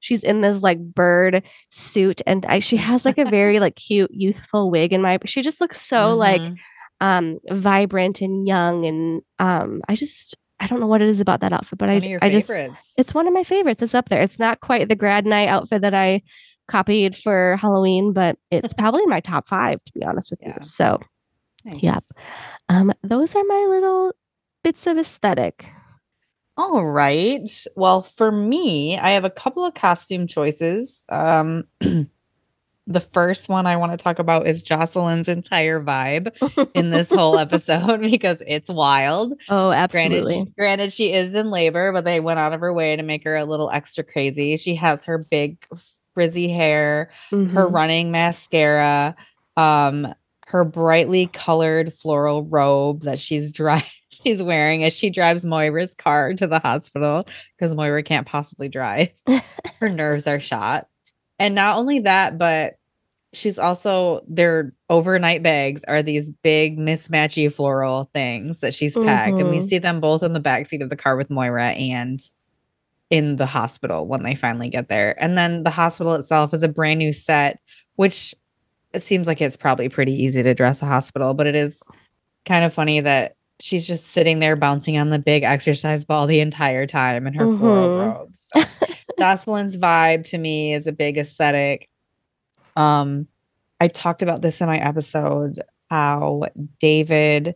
she's in this like bird suit and I, she has like a very <laughs> like cute youthful wig in my she just looks so like Mhm. um vibrant and young and um I just I don't know what it is about that outfit, but It's I one of your I just it's one of my favorites. It's up there. It's not quite the grad night outfit that I copied for Halloween, but it's probably in my top five to be honest with Yeah. you. So, Nice. yep. Um, those are my little bits of aesthetic. All right. Well, for me, I have a couple of costume choices. Um, <clears throat> the first one I want to talk about is Jocelyn's entire vibe in this whole <laughs> episode <laughs> because it's wild. Oh, Granted, absolutely. she- granted, she is in labor, but they went out of her way to make her a little extra crazy. She has her big frizzy hair, her Mhm. running mascara, um, her brightly colored floral robe that she's dry <laughs> she's wearing as she drives Moira's car to the hospital because Moira can't possibly drive. <laughs> her nerves are shot. And not only that, but she's also their overnight bags are these big mismatchy floral things that she's packed. And we Mhm. see them both in the backseat of the car with Moira and in the hospital when they finally get there. And then the hospital itself is a brand new set, which it seems like it's probably pretty easy to dress a hospital, but it is kind of funny that she's just sitting there bouncing on the big exercise ball the entire time in her floral Mhm. robes. So, <laughs> Jocelyn's vibe to me is a big aesthetic. Um, I talked about this in my episode how David,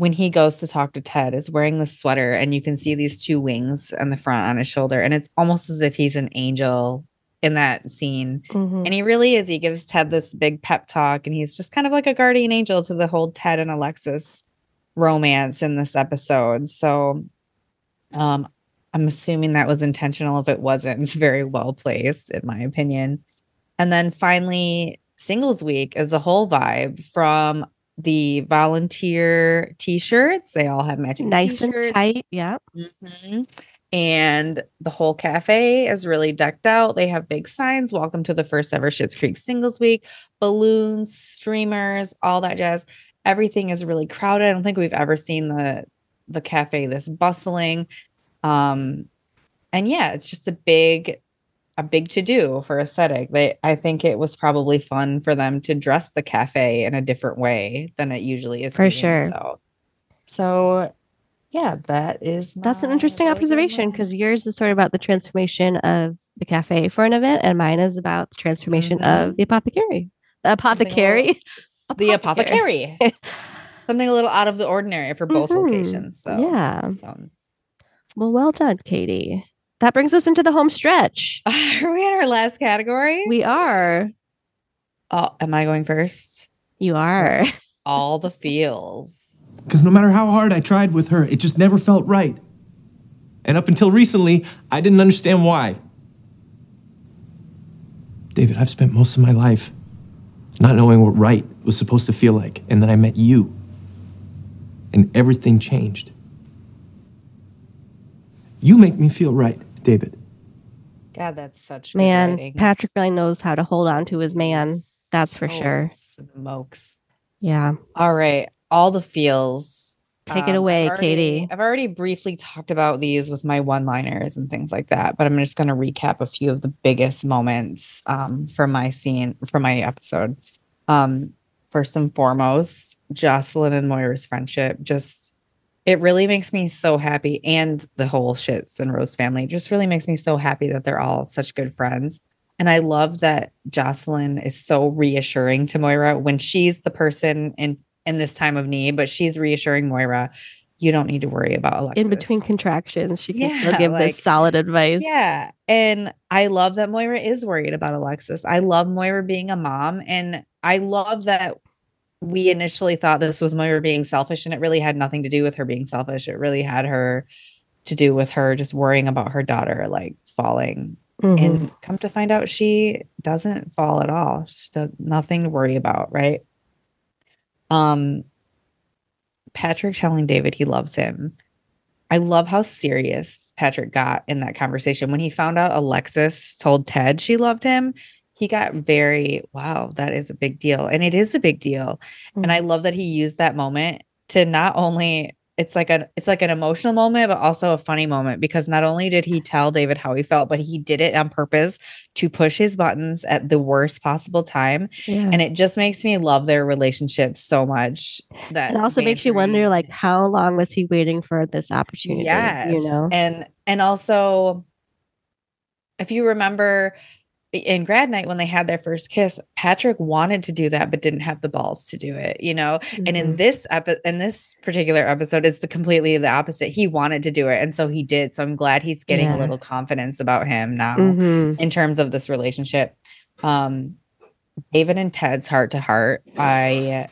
when he goes to talk to Ted, is wearing the sweater, and you can see these two wings on the front on his shoulder, and it's almost as if he's an angel in that scene. Mhm. And he really is. He gives Ted this big pep talk, and he's just kind of like a guardian angel to the whole Ted and Alexis romance in this episode. So um I'm assuming that was intentional. If it wasn't, it's very well placed, in my opinion. And then finally, singles week is a whole vibe from the volunteer t-shirts. They all have matching nice and t-shirts. tight. Yeah. Mhm. And the whole cafe is really decked out. They have big signs. Welcome to the first ever Schitt's Creek Singles Week. Balloons, streamers, all that jazz. Everything is really crowded. I don't think we've ever seen the the cafe this bustling. Um, and yeah, it's just a big a big to do for aesthetic. They I think it was probably fun for them to dress the cafe in a different way than it usually is. For seen. sure. So so yeah, that is That's an interesting observation because yours is sort of about the transformation of the cafe for an event, and mine is about the transformation Mhm. of the apothecary. The Something a little- <laughs> apothecary. the apothecary. Something a little out of the ordinary for both Mhm. locations. So Yeah. so. Well, well done, Katie. That brings us into the home stretch. <laughs> Are we in our last category? We are. oh, am I going first? You are. <laughs> All the feels. Because no matter how hard I tried with her, it just never felt right. And up until recently, I didn't understand why. David, I've spent most of my life not knowing what right was supposed to feel like. And then I met you. And everything changed. You make me feel right, David. God, that's such good Man, writing. Patrick really knows how to hold on to his man. That's for Oh, sure. Smokes. Yeah. All right. All the feels. Take it Um, away, I've already- Katie. I've already briefly talked about these with my one liners and things like that, but I'm just going to recap a few of the biggest moments um, from my scene, from my episode. Um, first and foremost, Jocelyn and Moira's friendship just, it really makes me so happy. And the whole Schitts and Rose family just really makes me so happy that they're all such good friends. And I love that Jocelyn is so reassuring to Moira when she's the person in in this time of need, but she's reassuring Moira, you don't need to worry about Alexis. In between contractions, she can still give like- this solid advice. Yeah. And I love that Moira is worried about Alexis. I love Moira being a mom. And I love that we initially thought this was Moira being selfish, and it really had nothing to do with her being selfish. It really had her to do with her just worrying about her daughter like falling. Mhm. And come to find out, she doesn't fall at all. She does nothing to worry about, right? Um, Patrick telling David he loves him. I love how serious Patrick got in that conversation. When he found out Alexis told Ted she loved him, he got very, wow, that is a big deal. And it is a big deal. And I mm. love that he used that moment to not only it's like a it's like an emotional moment, but also a funny moment because not only did he tell David how he felt, but he did it on purpose to push his buttons at the worst possible time. Yeah. And it just makes me love their relationship so much. That It also makes you wonder, like, how long was he waiting for this opportunity? Yes. You know? And and also if you remember in grad night when they had their first kiss, Patrick wanted to do that but didn't have the balls to do it, you know. And in Mhm. this epi- in this particular episode it's the completely the opposite. He wanted to do it and so he did. So I'm glad he's getting Yeah. a little confidence about him now Mhm. in terms of this relationship. Um David and Ted's heart to heart. I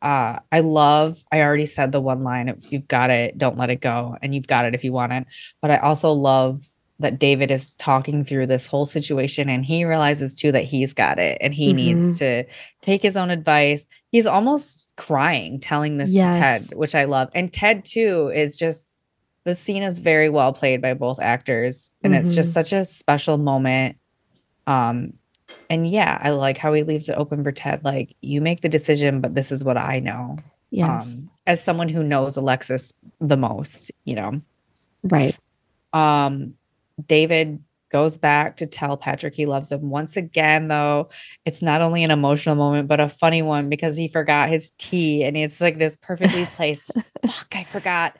uh I love I already said the one line if you've got it, don't let it go. And you've got it if you want it. But I also love that David is talking through this whole situation and he realizes too that he's got it and he needs to take his own advice. He's almost crying telling this Yes. to Ted, which I love. And Ted too is just the scene is very well played by both actors and it's just Mhm. such a special moment. Um and yeah, I like how he leaves it open for Ted like you make the decision but this is what I know. Yes. Um as someone who knows Alexis the most, you know. right. Um, David goes back to tell Patrick he loves him. Once again, though, it's not only an emotional moment, but a funny one because he forgot his tea and it's like this perfectly <laughs> placed. Fuck, I forgot.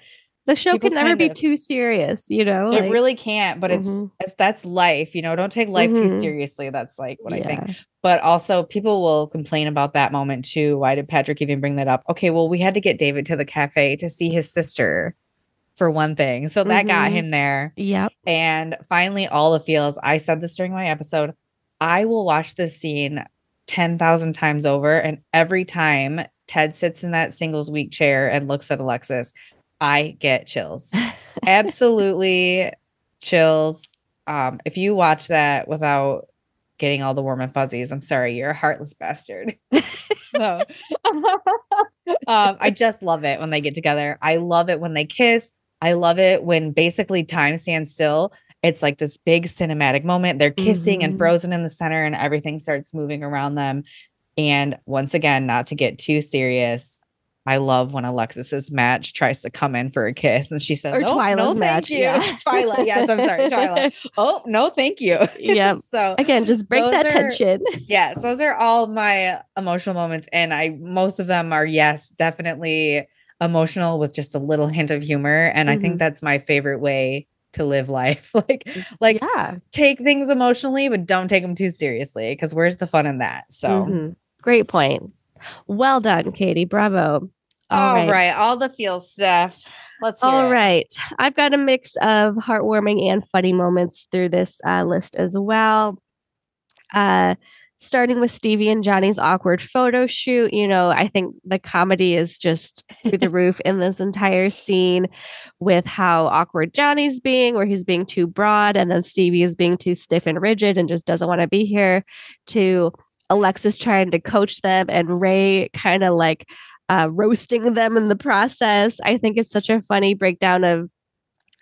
The show People can never be of- too serious, you know? it like- really can't, but it's Mhm. if that's life, you know, don't take life too Mhm. seriously. That's like what I think. But also, people will complain about that moment too. Why did Patrick even bring that up? Okay, well, we had to get David to the cafe to see his sister for one thing. So that got Mhm. him there. Yep. And finally, all the feels. I said this during my episode. I will watch this scene 10,000 times over. And every time Ted sits in that singles week chair and looks at Alexis, I get chills. <laughs> Absolutely chills. Um, if you watch that without getting all the warm and fuzzies, I'm sorry, you're a heartless bastard. <laughs> <laughs> so um, I just love it when they get together. I love it when they kiss. I love it when basically time stands still. It's like this big cinematic moment. They're kissing Mhm. and frozen in the center, and everything starts moving around them. And once again, not to get too serious, I love when Alexis's match tries to come in for a kiss, and she says, Or "Oh, Twyla's no, thank match, you." yeah. <laughs> Twyla, yes, I'm sorry, Twyla. <laughs> Oh no, thank you. Yep. <laughs> so Again, just break that are- tension. yes, those are all my emotional moments, and I most of them are yes, definitely emotional with just a little hint of humor, and I Mhm. think that's my favorite way to live <laughs> life. like, like Yeah. take things emotionally, but don't take them too seriously, because where's the fun in that? So. Mhm. Great point. Well done, Katie. Bravo. All right. all the feel stuff. Let's All right. I've got a mix of heartwarming and funny moments through this uh, list as well. Uh, starting with Stevie and Johnny's awkward photo shoot. You know, I think the comedy is just through the <laughs> roof in this entire scene with how awkward Johnny's being, where he's being too broad, and then Stevie is being too stiff and rigid and just doesn't want to be here, to Alexis trying to coach them and Ray kind of like uh, roasting them in the process. I think it's such a funny breakdown of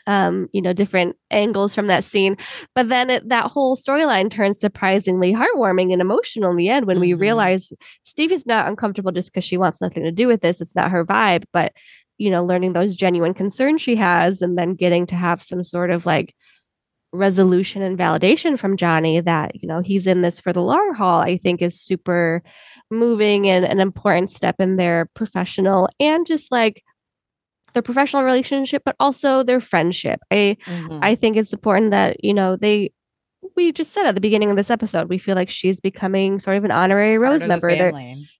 um, you know, different angles from that scene. But then it, that whole storyline turns surprisingly heartwarming and emotional in the end when we Mhm. realize Stevie's not uncomfortable just because she wants nothing to do with this. It's not her vibe, but you know, learning those genuine concerns she has and then getting to have some sort of like resolution and validation from Johnny that, you know, he's in this for the long haul, I think is super moving and an important step in their professional and just like their professional relationship, but also their friendship. I Mhm. I think it's important that, you know, they we just said at the beginning of this episode, we feel like she's becoming sort of an honorary Part Rose of the member. They're.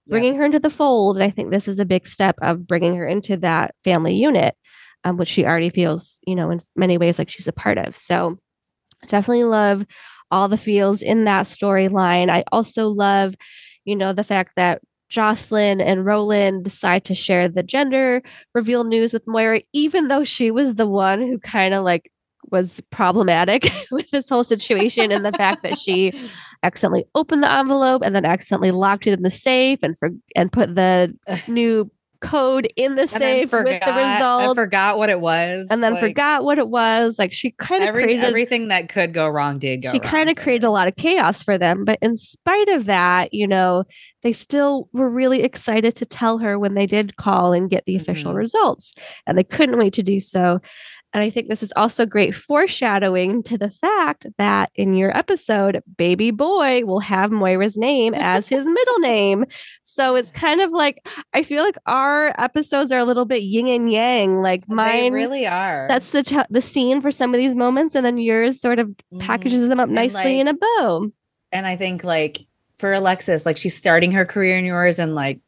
Yep. bringing her into the fold. And I think this is a big step of bringing her into that family unit, um, which she already feels, you know, in many ways like she's a part of. So definitely love all the feels in that storyline. I also love, you know, the fact that Jocelyn and Roland decide to share the gender reveal news with Moira, even though she was the one who kind of like was problematic <laughs> with this whole situation and the fact that she <laughs> accidentally opened the envelope and then accidentally locked it in the safe and for and put the new code in the safe with the forgot- results I forgot what it was. and then like, forgot what it was. Like she kind of every, created everything that could go wrong did go she kind of created a lot of chaos for them. But in spite of that, you know, they still were really excited to tell her when they did call and get the official Mhm. results. And they couldn't wait to do so. And I think this is also great foreshadowing to the fact that in your episode, baby boy will have Moira's name as his <laughs> middle name. So it's kind of like, I feel like our episodes are a little bit yin and yang. Like They mine really are. that's the t- the scene for some of these moments, and then yours sort of Mhm. packages them up nicely in a bow. and I think like for Alexis, like she's starting her career in yours and like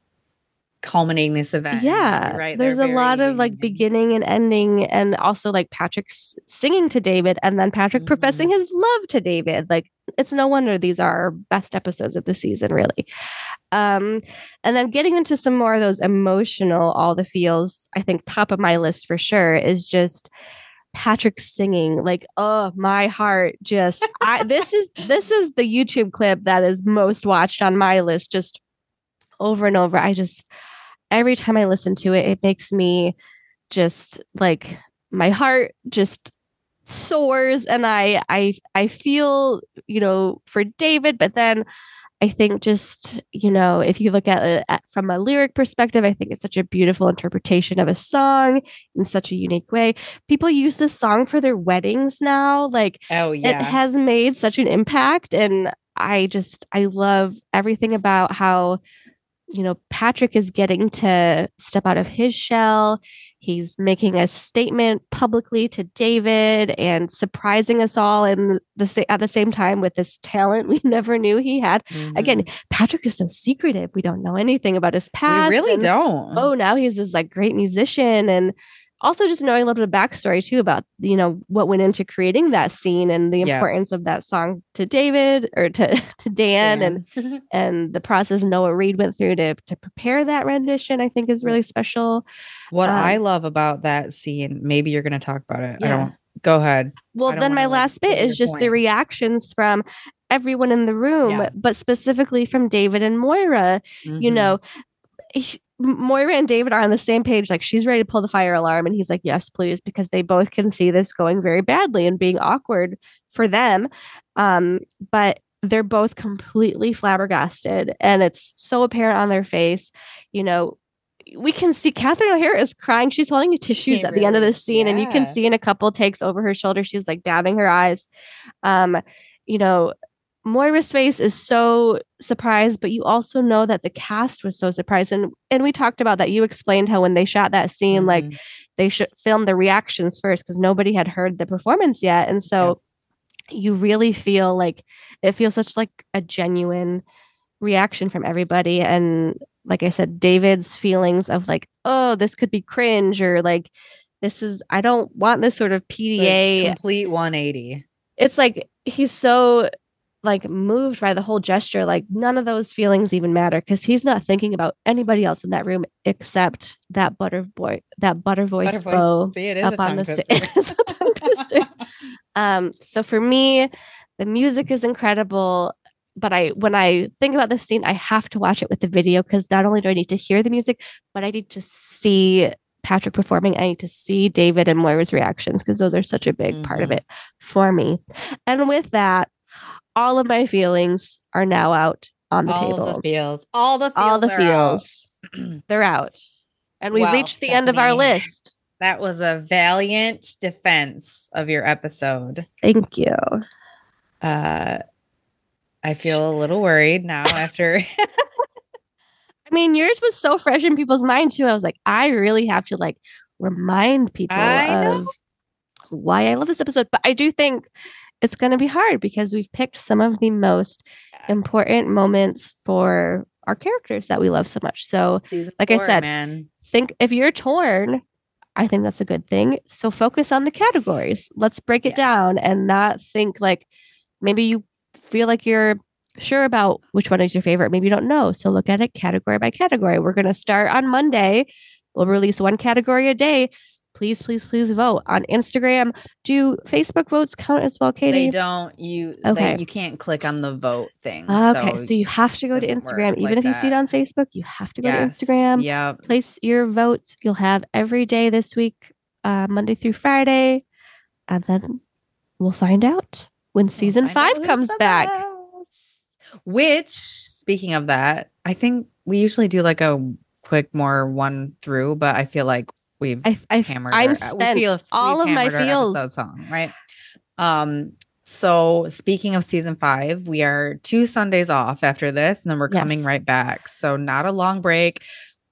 culminating this event. Yeah, right. There's they're a lot of like yin and yang. beginning and ending, and also like Patrick s- singing to David, and then Patrick professing Mm-hmm. his love to David. Like it's no wonder these are our best episodes of the season, really. Um, and then getting into some more of those emotional, all the feels. I think top of my list for sure is just. Patrick singing like oh my heart just I this is this is the YouTube clip that is most watched on my list just over and over I just every time I listen to it it makes me just like my heart just soars and I I I feel you know for David but then I think just you know if you look at it at, from a lyric perspective I think it's such a beautiful interpretation of a song in such a unique way. People use this song for their weddings now like Oh it has made such an impact and i just i love everything about how you know patrick is getting to step out of his shell he's making a statement publicly to david and surprising us all in the at the same time with this talent <laughs> we never knew he had again patrick is so secretive we don't know anything about his Mm-hmm. we past really and- don't. oh now he's this like great musician and also just knowing a little bit of backstory too about you know what went into creating that scene and the Yeah. importance of that song to David or to <laughs> to Dan, and <laughs> and the process Noah Reid went through to to prepare that rendition. I think is really special. What I Um, love about that scene, maybe you're going to talk about it. I don't. Go ahead. Well, then my last bit is just the reactions from everyone in the room, Yeah. but specifically from David and Moira. You Mhm. know, he- Moira and David are on the same page. Like she's ready to pull the fire alarm, and he's like, "Yes, please," because they both can see this going very badly and being awkward for them. Um, but they're both completely flabbergasted, and it's so apparent on their face. You know, we can see Catherine O'Hara is crying. She's holding the tissues at the end of the scene, and you can see in a couple takes over her shoulder, she's like dabbing her eyes. Um, you know, Moira's face is so surprised, but you also know that the cast was so surprised. And and we talked about that. You explained how when they shot that scene, like Mhm. they should film the reactions first because nobody had heard the performance yet. And so you really feel like it feels such like a genuine reaction from everybody. And like I said, David's feelings of like, oh, this could be cringe or like this is I don't want this sort of PDA complete 180. it's like he's so like moved by the whole gesture like none of those feelings even matter because he's not thinking about anybody else in that room except that butter boy that butter voice Butter voice. bow See, it is up a on the stage twister. <laughs> it's a tongue <laughs> twister um so for me the music is incredible but i when i think about this scene i have to watch it with the video because not only do i need to hear the music but i need to see patrick performing i need to see david and moira's reactions because those are such a big part of Mhm. it for me and with that all of my feelings are now out on the all table of the feels. All the feels. all the are out. feels <clears throat> they're out and we've Wow, reached the end of our list That was a valiant defense of your episode. thank you Uh, I feel a little worried now after. <laughs> I mean, yours was so fresh in people's mind too. I was like, I really have to like remind people I know. of why I love this episode. But I do think it's going to be hard because we've picked some of the most important moments for our characters that we love so much. So, like I said, man. think if you're torn, I think that's a good thing. So focus on the categories. Let's break it Yes. down and not think like maybe you feel like you're sure about which one is your favorite. Maybe you don't know. So look at it category by category. We're going to start on Monday. We'll release one category a day. Please, please, please vote on Instagram. Do Facebook votes count as well, Katie? They don't. You. Okay. They, you can't click on the vote thing. Okay, so, you have to go to Instagram. Even like if you see it on Facebook, you have to go Yes, to Instagram. Yep. place your votes. You'll have every day this week, uh, Monday through Friday, and then we'll find out when season out five comes back. Which, speaking of that, I think we usually do like a quick more one through, but I feel like we've I, I, hammered. We spent. feel- All of my feels. song, right? Um. So speaking of season five, we are two Sundays off after this, and then we're coming right back. So not a long break.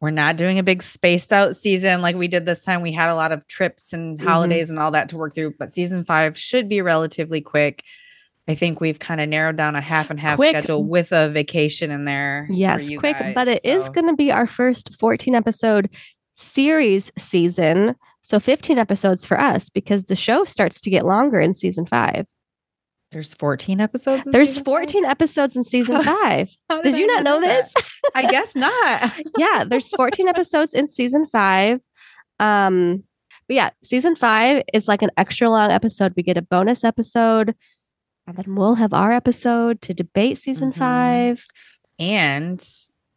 We're not doing a big spaced out season like we did this time. We had a lot of trips and Mhm. holidays and all that to work through, but season five should be relatively quick. I think we've kind of narrowed down a half and half Quick. schedule with a vacation in there. for Yes, quick, guys, but it is so- going to be our first 14 episode series season. So 15 episodes for us because the show starts to get longer in season five. There's 14 episodes. in There's season five? 14 episodes in season five. <laughs> Did I you not know that? this? I guess <laughs> not. yeah, there's 14 episodes in season five. Um, but yeah, season five is like an extra long episode. We get a bonus episode, and then we'll have our episode to debate season Mhm. five. And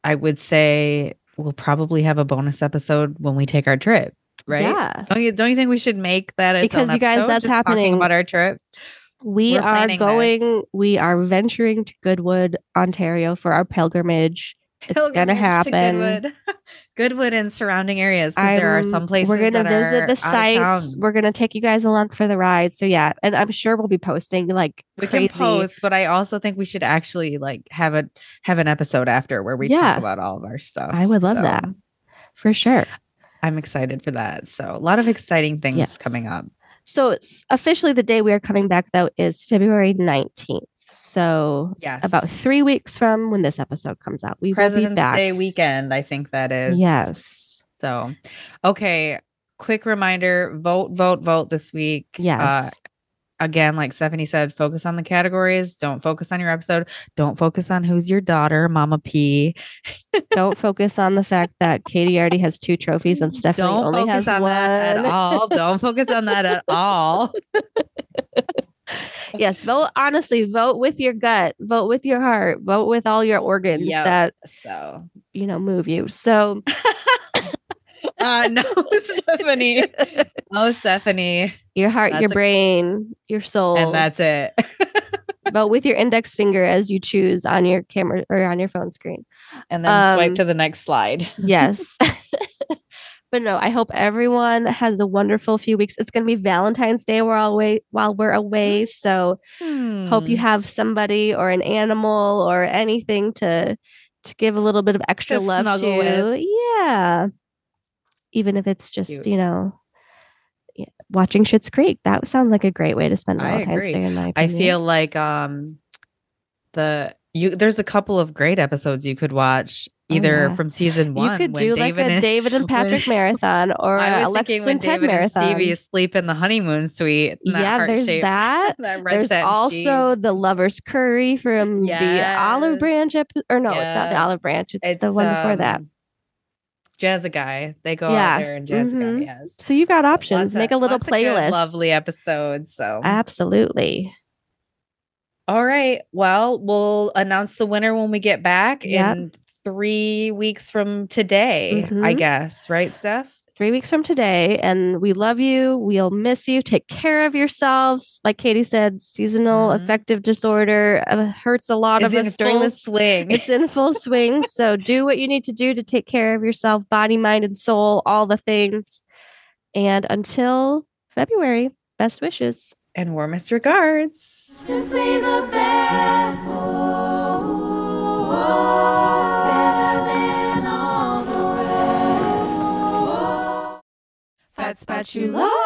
I would say we'll probably have a bonus episode when we take our trip, right? Yeah. Don't you don't you think we should make that Because you guys, that's happening. about our trip? We We're are going, we are venturing to Goodwood, Ontario for our pilgrimage. It's gonna Pilgrimage to happen. <laughs> Goodwood. And surrounding areas because there are some places we're gonna visit the sites. We're gonna take you guys along for the ride. So yeah, and I'm sure we'll be posting like We crazy. can post, but I also think we should actually like have a have an episode after where we Yeah. talk about all of our stuff. I would love So, that for sure. I'm excited for that. So a lot of exciting things Yes. coming up. So officially the day we are coming back though is February 19th. So Yes. about three weeks from when this episode comes out, we will be President's back. Day weekend, I think that is. Yes. So, okay. quick reminder vote, vote, vote this week. Yes. Uh, again, like Stephanie said, focus on the categories. Don't focus on your episode. Don't focus on who's your daughter, Mama P. <laughs> Don't focus on the fact that Katie already has two trophies and Stephanie Don't only focus has on one. that at all. Don't focus on that at all. <laughs> <laughs> yes, vote honestly, vote with your gut, vote with your heart, vote with all your organs Yep. that So, you know move you. So <laughs> uh, no, <laughs> Stephanie. No, Stephanie. your heart, That's your a- brain, your soul, And that's it. vote with your index finger as you choose on your camera or on your phone screen. And then swipe Um, to the next slide. Yes. But no, I hope everyone has a wonderful few weeks. It's going to be Valentine's Day while we're away, while we're away. So hope you Hmm. have somebody or an animal or anything to to give a little bit of extra To love to. with. Yeah. Even if it's just, Cute. you know, watching Schitt's Creek. That sounds like a great way to spend Valentine's. Day in my I feel like um the you there's a couple of great episodes you could watch either Oh, yeah. from season one. you could when do like a and, David and <laughs> Patrick marathon <laughs> or I a was Alexis when and Ted David and marathon. Stevie sleep in the honeymoon suite. that yeah, there's that. <laughs> that There's also sheet. the Lover's Curry from the Olive Branch episode. Or no, it's not the Olive Branch. It's, the one before that. um, Jazza guy. They go Yeah. out there and Jazza Mhm. guy. Yes. So you got options. Lots Make of- a little lots of good, playlist. lovely episodes. So Absolutely. All right. Well, we'll announce the winner when we get back Yep. in three weeks from today, I Mhm. guess. Right, Steph? Three weeks from today, and we love you. We'll miss you. Take care of yourselves. Like Katie said, seasonal Mhm. affective disorder uh, hurts a lot It's of us during the swing. It's in full <laughs> swing. So do what you need to do to take care of yourself, body, mind, and soul, all the things. And until February, best wishes. and warmest regards. Simply the best. better Fat spatula.